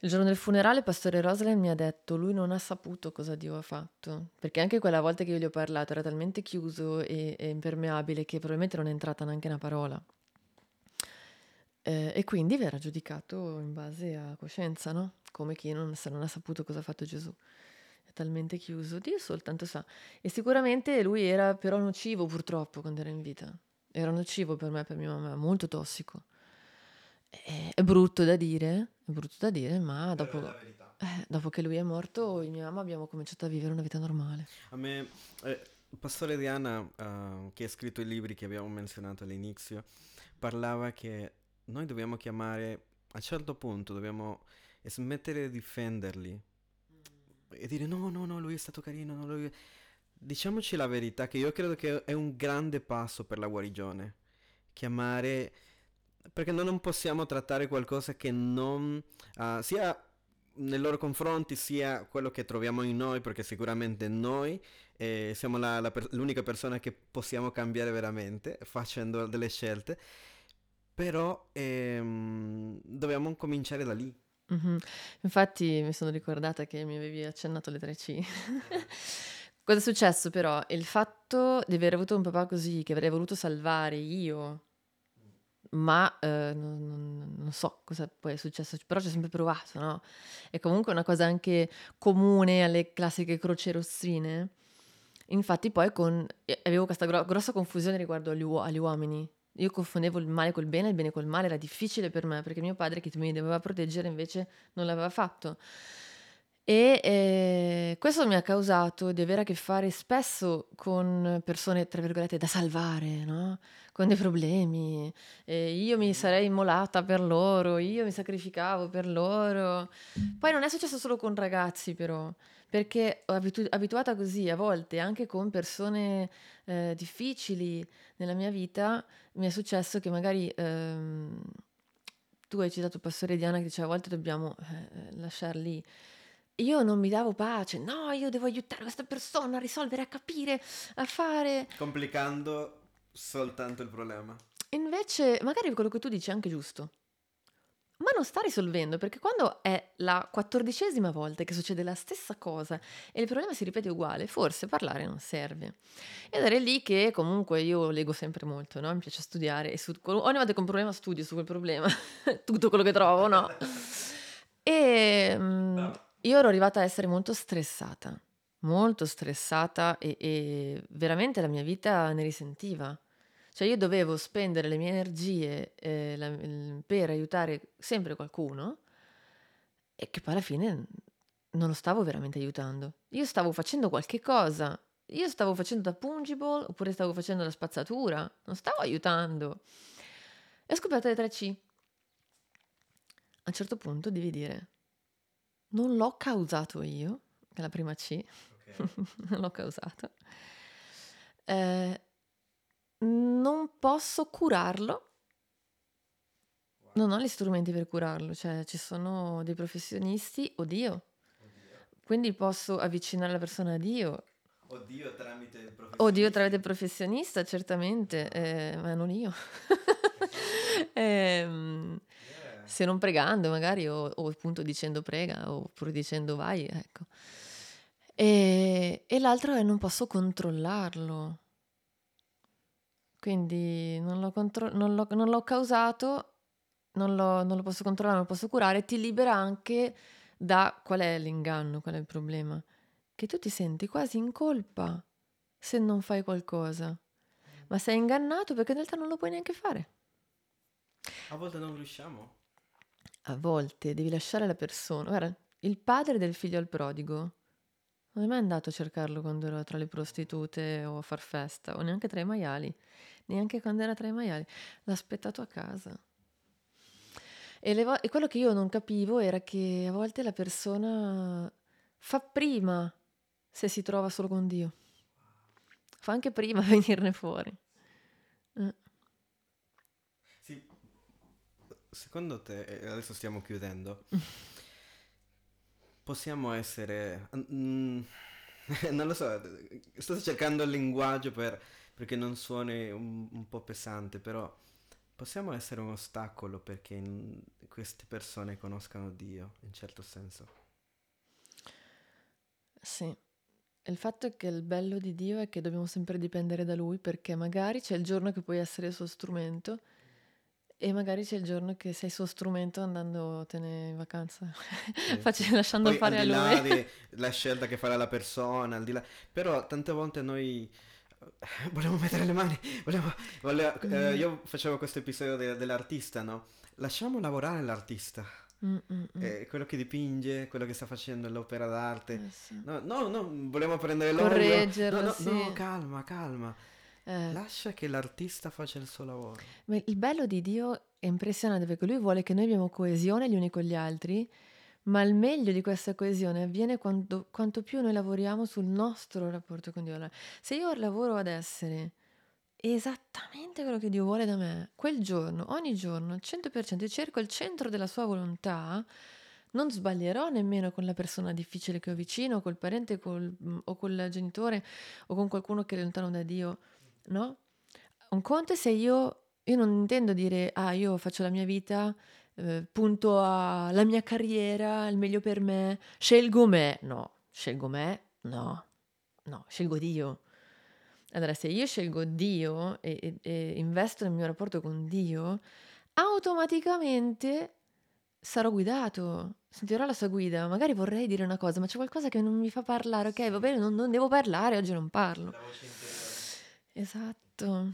il giorno del funerale Pastore Rosalind mi ha detto lui non ha saputo cosa Dio ha fatto, perché anche quella volta che io gli ho parlato era talmente chiuso e, e impermeabile che probabilmente non è entrata neanche una parola. Eh, e quindi verrà giudicato in base a coscienza, no? Come chi non, se non ha saputo cosa ha fatto Gesù. È talmente chiuso, Dio soltanto sa. E sicuramente lui era però nocivo purtroppo quando era in vita. Era nocivo per me per mia mamma, molto tossico. È, è brutto da dire, è brutto da dire, ma dopo, eh, dopo che lui è morto, io e mia mamma abbiamo cominciato a vivere una vita normale. A me, eh, il pastore Diana, eh, che ha scritto i libri che abbiamo menzionato all'inizio, parlava che noi dobbiamo chiamare, a un certo punto dobbiamo smettere di difenderli e dire no, no, no, lui è stato carino, no, lui... Diciamoci la verità, che io credo che è un grande passo per la guarigione. Chiamare... Perché noi non possiamo trattare qualcosa che non... ah, sia nei loro confronti, sia quello che troviamo in noi, perché sicuramente noi eh, siamo la- la per- l'unica persona che possiamo cambiare veramente facendo delle scelte. Però ehm, dobbiamo cominciare da lì. Mhm. Infatti mi sono ricordata che mi avevi accennato le 3C. [LAUGHS] Cosa è successo però? Il fatto di aver avuto un papà così, che avrei voluto salvare io, ma eh, non, non- so cosa poi è successo, però ci ho sempre provato, no? È comunque una cosa anche comune alle classiche croce rossine. Infatti poi con, avevo questa gro- grossa confusione riguardo agli, uo- agli uomini. Io confondevo il male col bene, il bene col male, era difficile per me perché mio padre che mi doveva proteggere invece non l'aveva fatto. E eh, questo mi ha causato di avere a che fare spesso con persone, tra virgolette, da salvare, no? Con dei problemi. E io mi sarei immolata per loro, io mi sacrificavo per loro. Poi non è successo solo con ragazzi, però, perché ho abitu- abituata così a volte anche con persone eh, difficili nella mia vita, mi è successo che magari ehm, tu hai citato il pastore Diana che diceva a volte dobbiamo eh, lasciar lì. Io non mi davo pace, no, io devo aiutare questa persona a risolvere, a capire, a fare. Complicando soltanto il problema. Invece, magari quello che tu dici è anche giusto. Ma non sta risolvendo perché quando è la quattordicesima volta che succede la stessa cosa e il problema si ripete uguale, forse parlare non serve. Ed è lì che comunque io leggo sempre molto, no? Mi piace studiare e su, ogni volta che ho un problema studio su quel problema, [LAUGHS] tutto quello che trovo, no? E mm, io ero arrivata a essere molto stressata, molto stressata e, e veramente la mia vita ne risentiva. Cioè io dovevo spendere le mie energie eh, la, per aiutare sempre qualcuno e che poi alla fine non lo stavo veramente aiutando. Io stavo facendo qualche cosa, io stavo facendo da pungible oppure stavo facendo la spazzatura, non stavo aiutando. E ho scoperto le 3C. A un certo punto devi dire, non l'ho causato io, che è la prima C, okay. [LAUGHS] non l'ho causato. Eh, non posso curarlo. Non ho gli strumenti per curarlo, cioè ci sono dei professionisti o Dio. Quindi posso avvicinare la persona a Dio. O Dio tramite il professionista. O Dio tramite il professionista, certamente, eh, ma non io. [LAUGHS] eh, yeah. Se non pregando magari, o, o, appunto dicendo prega, oppure dicendo vai, ecco. E, e l'altro è non posso controllarlo. Quindi non l'ho, contro- non l'ho, non l'ho causato, non lo, non lo posso controllare, non lo posso curare, ti libera anche da qual è l'inganno, qual è il problema. Che tu ti senti quasi in colpa se non fai qualcosa, ma sei ingannato perché in realtà non lo puoi neanche fare. A volte non riusciamo. A volte devi lasciare la persona. Guarda, il padre del figlio al prodigo non è mai andato a cercarlo quando era tra le prostitute o a far festa, o neanche tra i maiali, neanche quando era tra i maiali. L'ha aspettato a casa. E, vo- e quello che io non capivo era che a volte la persona fa prima se si trova solo con Dio. Fa anche prima [LAUGHS] venirne fuori. Eh. Sì. Secondo te, adesso stiamo chiudendo, [LAUGHS] possiamo essere... Mm, [LAUGHS] non lo so, sto cercando il linguaggio per, perché non suoni un, un, po' pesante, però possiamo essere un ostacolo perché queste persone conoscano Dio, in certo senso. Sì. Il fatto è che il bello di Dio è che dobbiamo sempre dipendere da Lui perché magari c'è il giorno che puoi essere il suo strumento e magari c'è il giorno che sei suo strumento andandotene in vacanza, sì. [LAUGHS] Facci, lasciando Poi, fare a lui. Di, [LAUGHS] la scelta che farà la persona, al di là. Però tante volte noi [LAUGHS] volevo mettere le mani, volevo, volevo, mm. eh, io facevo questo episodio de, dell'artista, no? Lasciamo lavorare l'artista. Mm, mm, mm. eh, quello che dipinge, quello che sta facendo l'opera d'arte. Eh, sì. no, no, no, volevo prendere l'olio. No, no, sì. no, calma, calma. Eh. Lascia che l'artista faccia il suo lavoro. Il bello di Dio è impressionante perché lui vuole che noi abbiamo coesione gli uni con gli altri, ma il meglio di questa coesione avviene quando, quanto più noi lavoriamo sul nostro rapporto con Dio. Se io lavoro ad essere esattamente quello che Dio vuole da me, quel giorno, ogni giorno, al 100%, cerco il centro della sua volontà, non sbaglierò nemmeno con la persona difficile che ho vicino, col parente col, o col genitore o con qualcuno che è lontano da Dio no? Un conto è se io, io non intendo dire, ah, io faccio la mia vita, eh, punto alla mia carriera, il meglio per me, scelgo me. No, scelgo me? No, no, scelgo Dio. Allora, se io scelgo Dio e, e, e investo nel mio rapporto con Dio, automaticamente sarò guidato, sentirò la sua guida, magari vorrei dire una cosa, ma c'è qualcosa che non mi fa parlare, ok, va bene, non, non devo parlare, oggi non parlo. Esatto.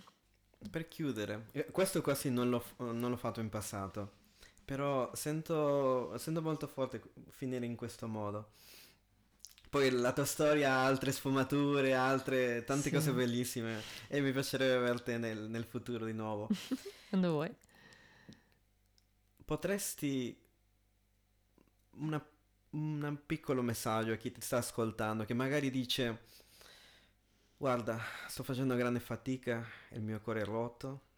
Per chiudere, eh, questo quasi non l'ho, non l'ho fatto in passato, però sento, sento molto forte finire in questo modo. Poi la tua storia ha altre sfumature, altre tante sì. cose bellissime e mi piacerebbe averti nel, nel futuro di nuovo. [LAUGHS] Quando vuoi. Potresti un piccolo messaggio a chi ti sta ascoltando che magari dice Guarda, sto facendo grande fatica, il mio cuore è rotto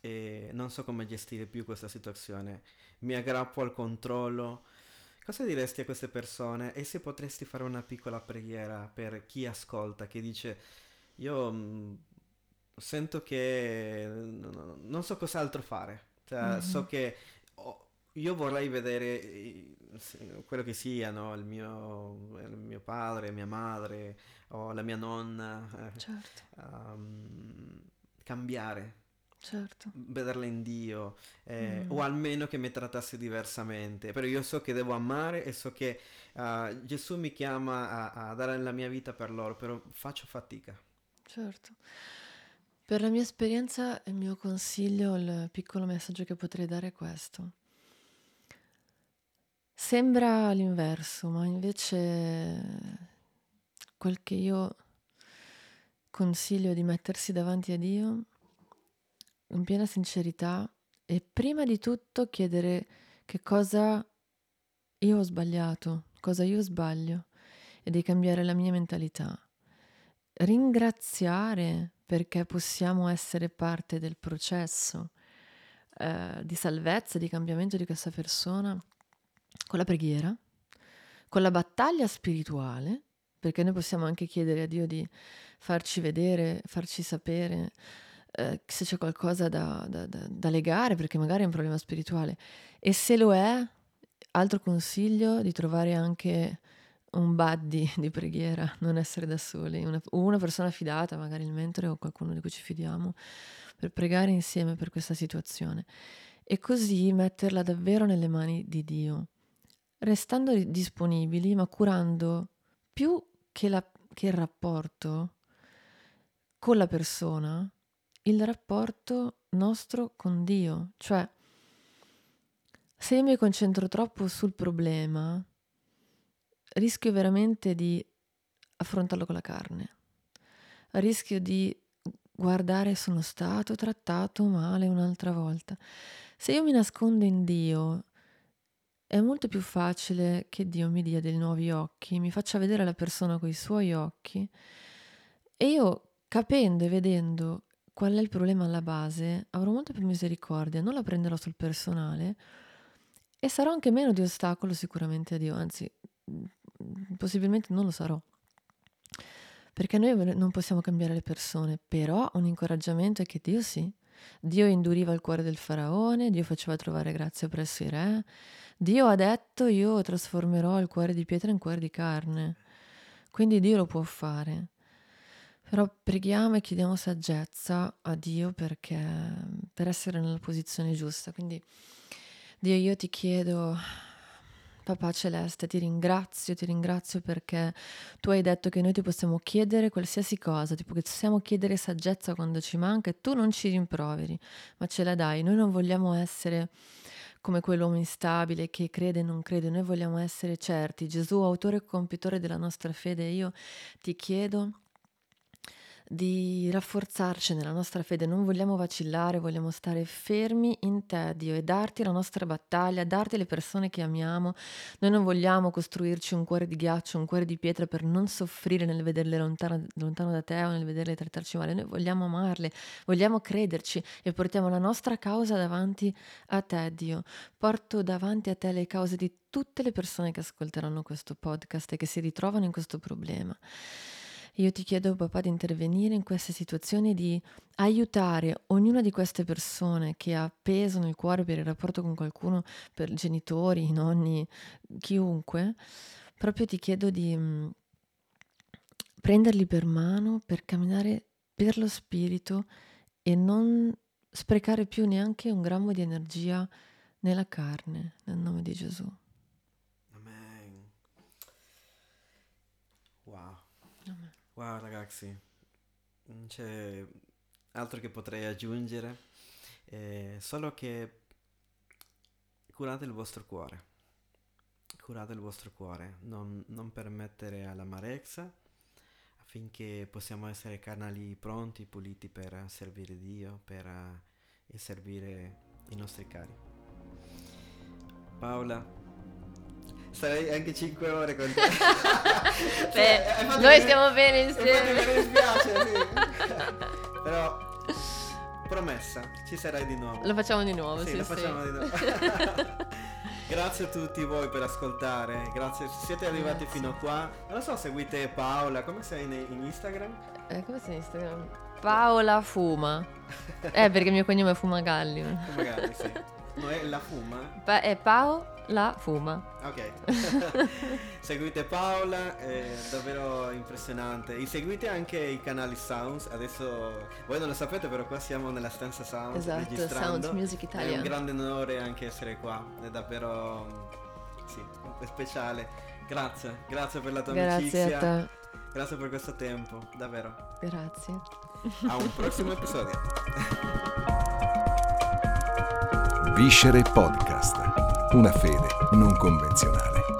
e non so come gestire più questa situazione. Mi aggrappo al controllo. Cosa diresti a queste persone? E se potresti fare una piccola preghiera per chi ascolta, che dice io mh, mm, sento che non so cos'altro fare. Cioè, mm-hmm. So che oh, io vorrei vedere quello che sia, no? il, mio, il, mio, padre, mia madre o la mia nonna. Eh, certo. Um, cambiare. Certo. Vederla in Dio, eh, mm. o almeno che mi trattasse diversamente. Però io so che devo amare e so che uh, Gesù mi chiama a, a dare la mia vita per loro, però faccio fatica. Certo. Per la mia esperienza, il mio consiglio, il piccolo messaggio che potrei dare è questo. Sembra l'inverso, ma invece quel che io consiglio di mettersi davanti a Dio in piena sincerità e prima di tutto chiedere che cosa io ho sbagliato, cosa io sbaglio e di cambiare la mia mentalità. Ringraziare perché possiamo essere parte del processo eh, di salvezza, di cambiamento di questa persona con la preghiera, con la battaglia spirituale, perché noi possiamo anche chiedere a Dio di farci vedere, farci sapere eh, se c'è qualcosa da, da, da, da legare, perché magari è un problema spirituale. E se lo è, altro consiglio di trovare anche un buddy [LAUGHS] di preghiera, non essere da soli, una, una persona fidata, magari il mentore o qualcuno di cui ci fidiamo, per pregare insieme per questa situazione. E così metterla davvero nelle mani di Dio, restando disponibili, ma curando più che, la, che il rapporto con la persona, il rapporto nostro con Dio. Cioè, se io mi concentro troppo sul problema, rischio veramente di affrontarlo con la carne. Rischio di guardare sono stato trattato male un'altra volta. Se io mi nascondo in Dio, è molto più facile che Dio mi dia dei nuovi occhi, mi faccia vedere la persona con i suoi occhi e io capendo e vedendo qual è il problema alla base, avrò molta più misericordia, non la prenderò sul personale e sarò anche meno di ostacolo sicuramente a Dio, anzi possibilmente non lo sarò. Perché noi non possiamo cambiare le persone, però un incoraggiamento è che Dio sì. Dio induriva il cuore del faraone, Dio faceva trovare grazia presso i re, Dio ha detto io trasformerò il cuore di pietra in cuore di carne. Quindi Dio lo può fare. Però preghiamo e chiediamo saggezza a Dio perché, per essere nella posizione giusta. Quindi Dio io ti chiedo Papà Celeste, ti ringrazio, ti ringrazio perché tu hai detto che noi ti possiamo chiedere qualsiasi cosa, tipo che possiamo chiedere saggezza quando ci manca e tu non ci rimproveri, ma ce la dai. Noi non vogliamo essere come quell'uomo instabile che crede e non crede, noi vogliamo essere certi. Gesù, autore e compitore della nostra fede, io ti chiedo di rafforzarci nella nostra fede, non vogliamo vacillare, vogliamo stare fermi in te, Dio, e darti la nostra battaglia, darti le persone che amiamo. Noi non vogliamo costruirci un cuore di ghiaccio, un cuore di pietra per non soffrire nel vederle lontano, lontano da te o nel vederle trattarci male. Noi vogliamo amarle, vogliamo crederci e portiamo la nostra causa davanti a te, Dio. Porto davanti a te le cause di tutte le persone che ascolteranno questo podcast e che si ritrovano in questo problema. Io ti chiedo, papà, di intervenire in queste situazioni, di aiutare ognuna di queste persone che ha peso nel cuore per il rapporto con qualcuno, per genitori, nonni, chiunque. Proprio ti chiedo di mm, prenderli per mano per camminare per lo spirito e non sprecare più neanche un grammo di energia nella carne, nel nome di Gesù. Wow ragazzi, non c'è altro che potrei aggiungere, eh, solo che curate il vostro cuore, curate il vostro cuore, non, non permettere all'amarezza affinché possiamo essere canali pronti, puliti per servire Dio, per uh, servire i nostri cari. Paola, Sarei anche 5 ore con te. [LAUGHS] Beh, cioè, noi bene, stiamo bene insieme. Mi dispiace, sì. [LAUGHS] Però promessa, ci sarai di nuovo. Lo facciamo di nuovo, sì, sì lo facciamo di nuovo. [LAUGHS] grazie a tutti voi per ascoltare, grazie se siete arrivati grazie. fino a qua. Non lo so, seguite Paola, come sei in Instagram? Eh, come sei in Instagram? Paola Fuma. Eh, perché il mio cognome è Fumagalli. Magari sì. No, è la fuma? Pa- è Paola Fuma. Ok. [LAUGHS] Seguite Paola, è davvero impressionante. E seguite anche i canali Sounds. Adesso voi non lo sapete, però qua siamo nella stanza Sounds Esatto, registrando. Sound Music È un Italia. grande onore anche essere qua. È davvero sì, è speciale. Grazie, grazie per la tua Grazie amicizia. a te. Grazie per questo tempo, davvero. Grazie. A un prossimo episodio. [LAUGHS] Viscere Podcast. Una fede non convenzionale.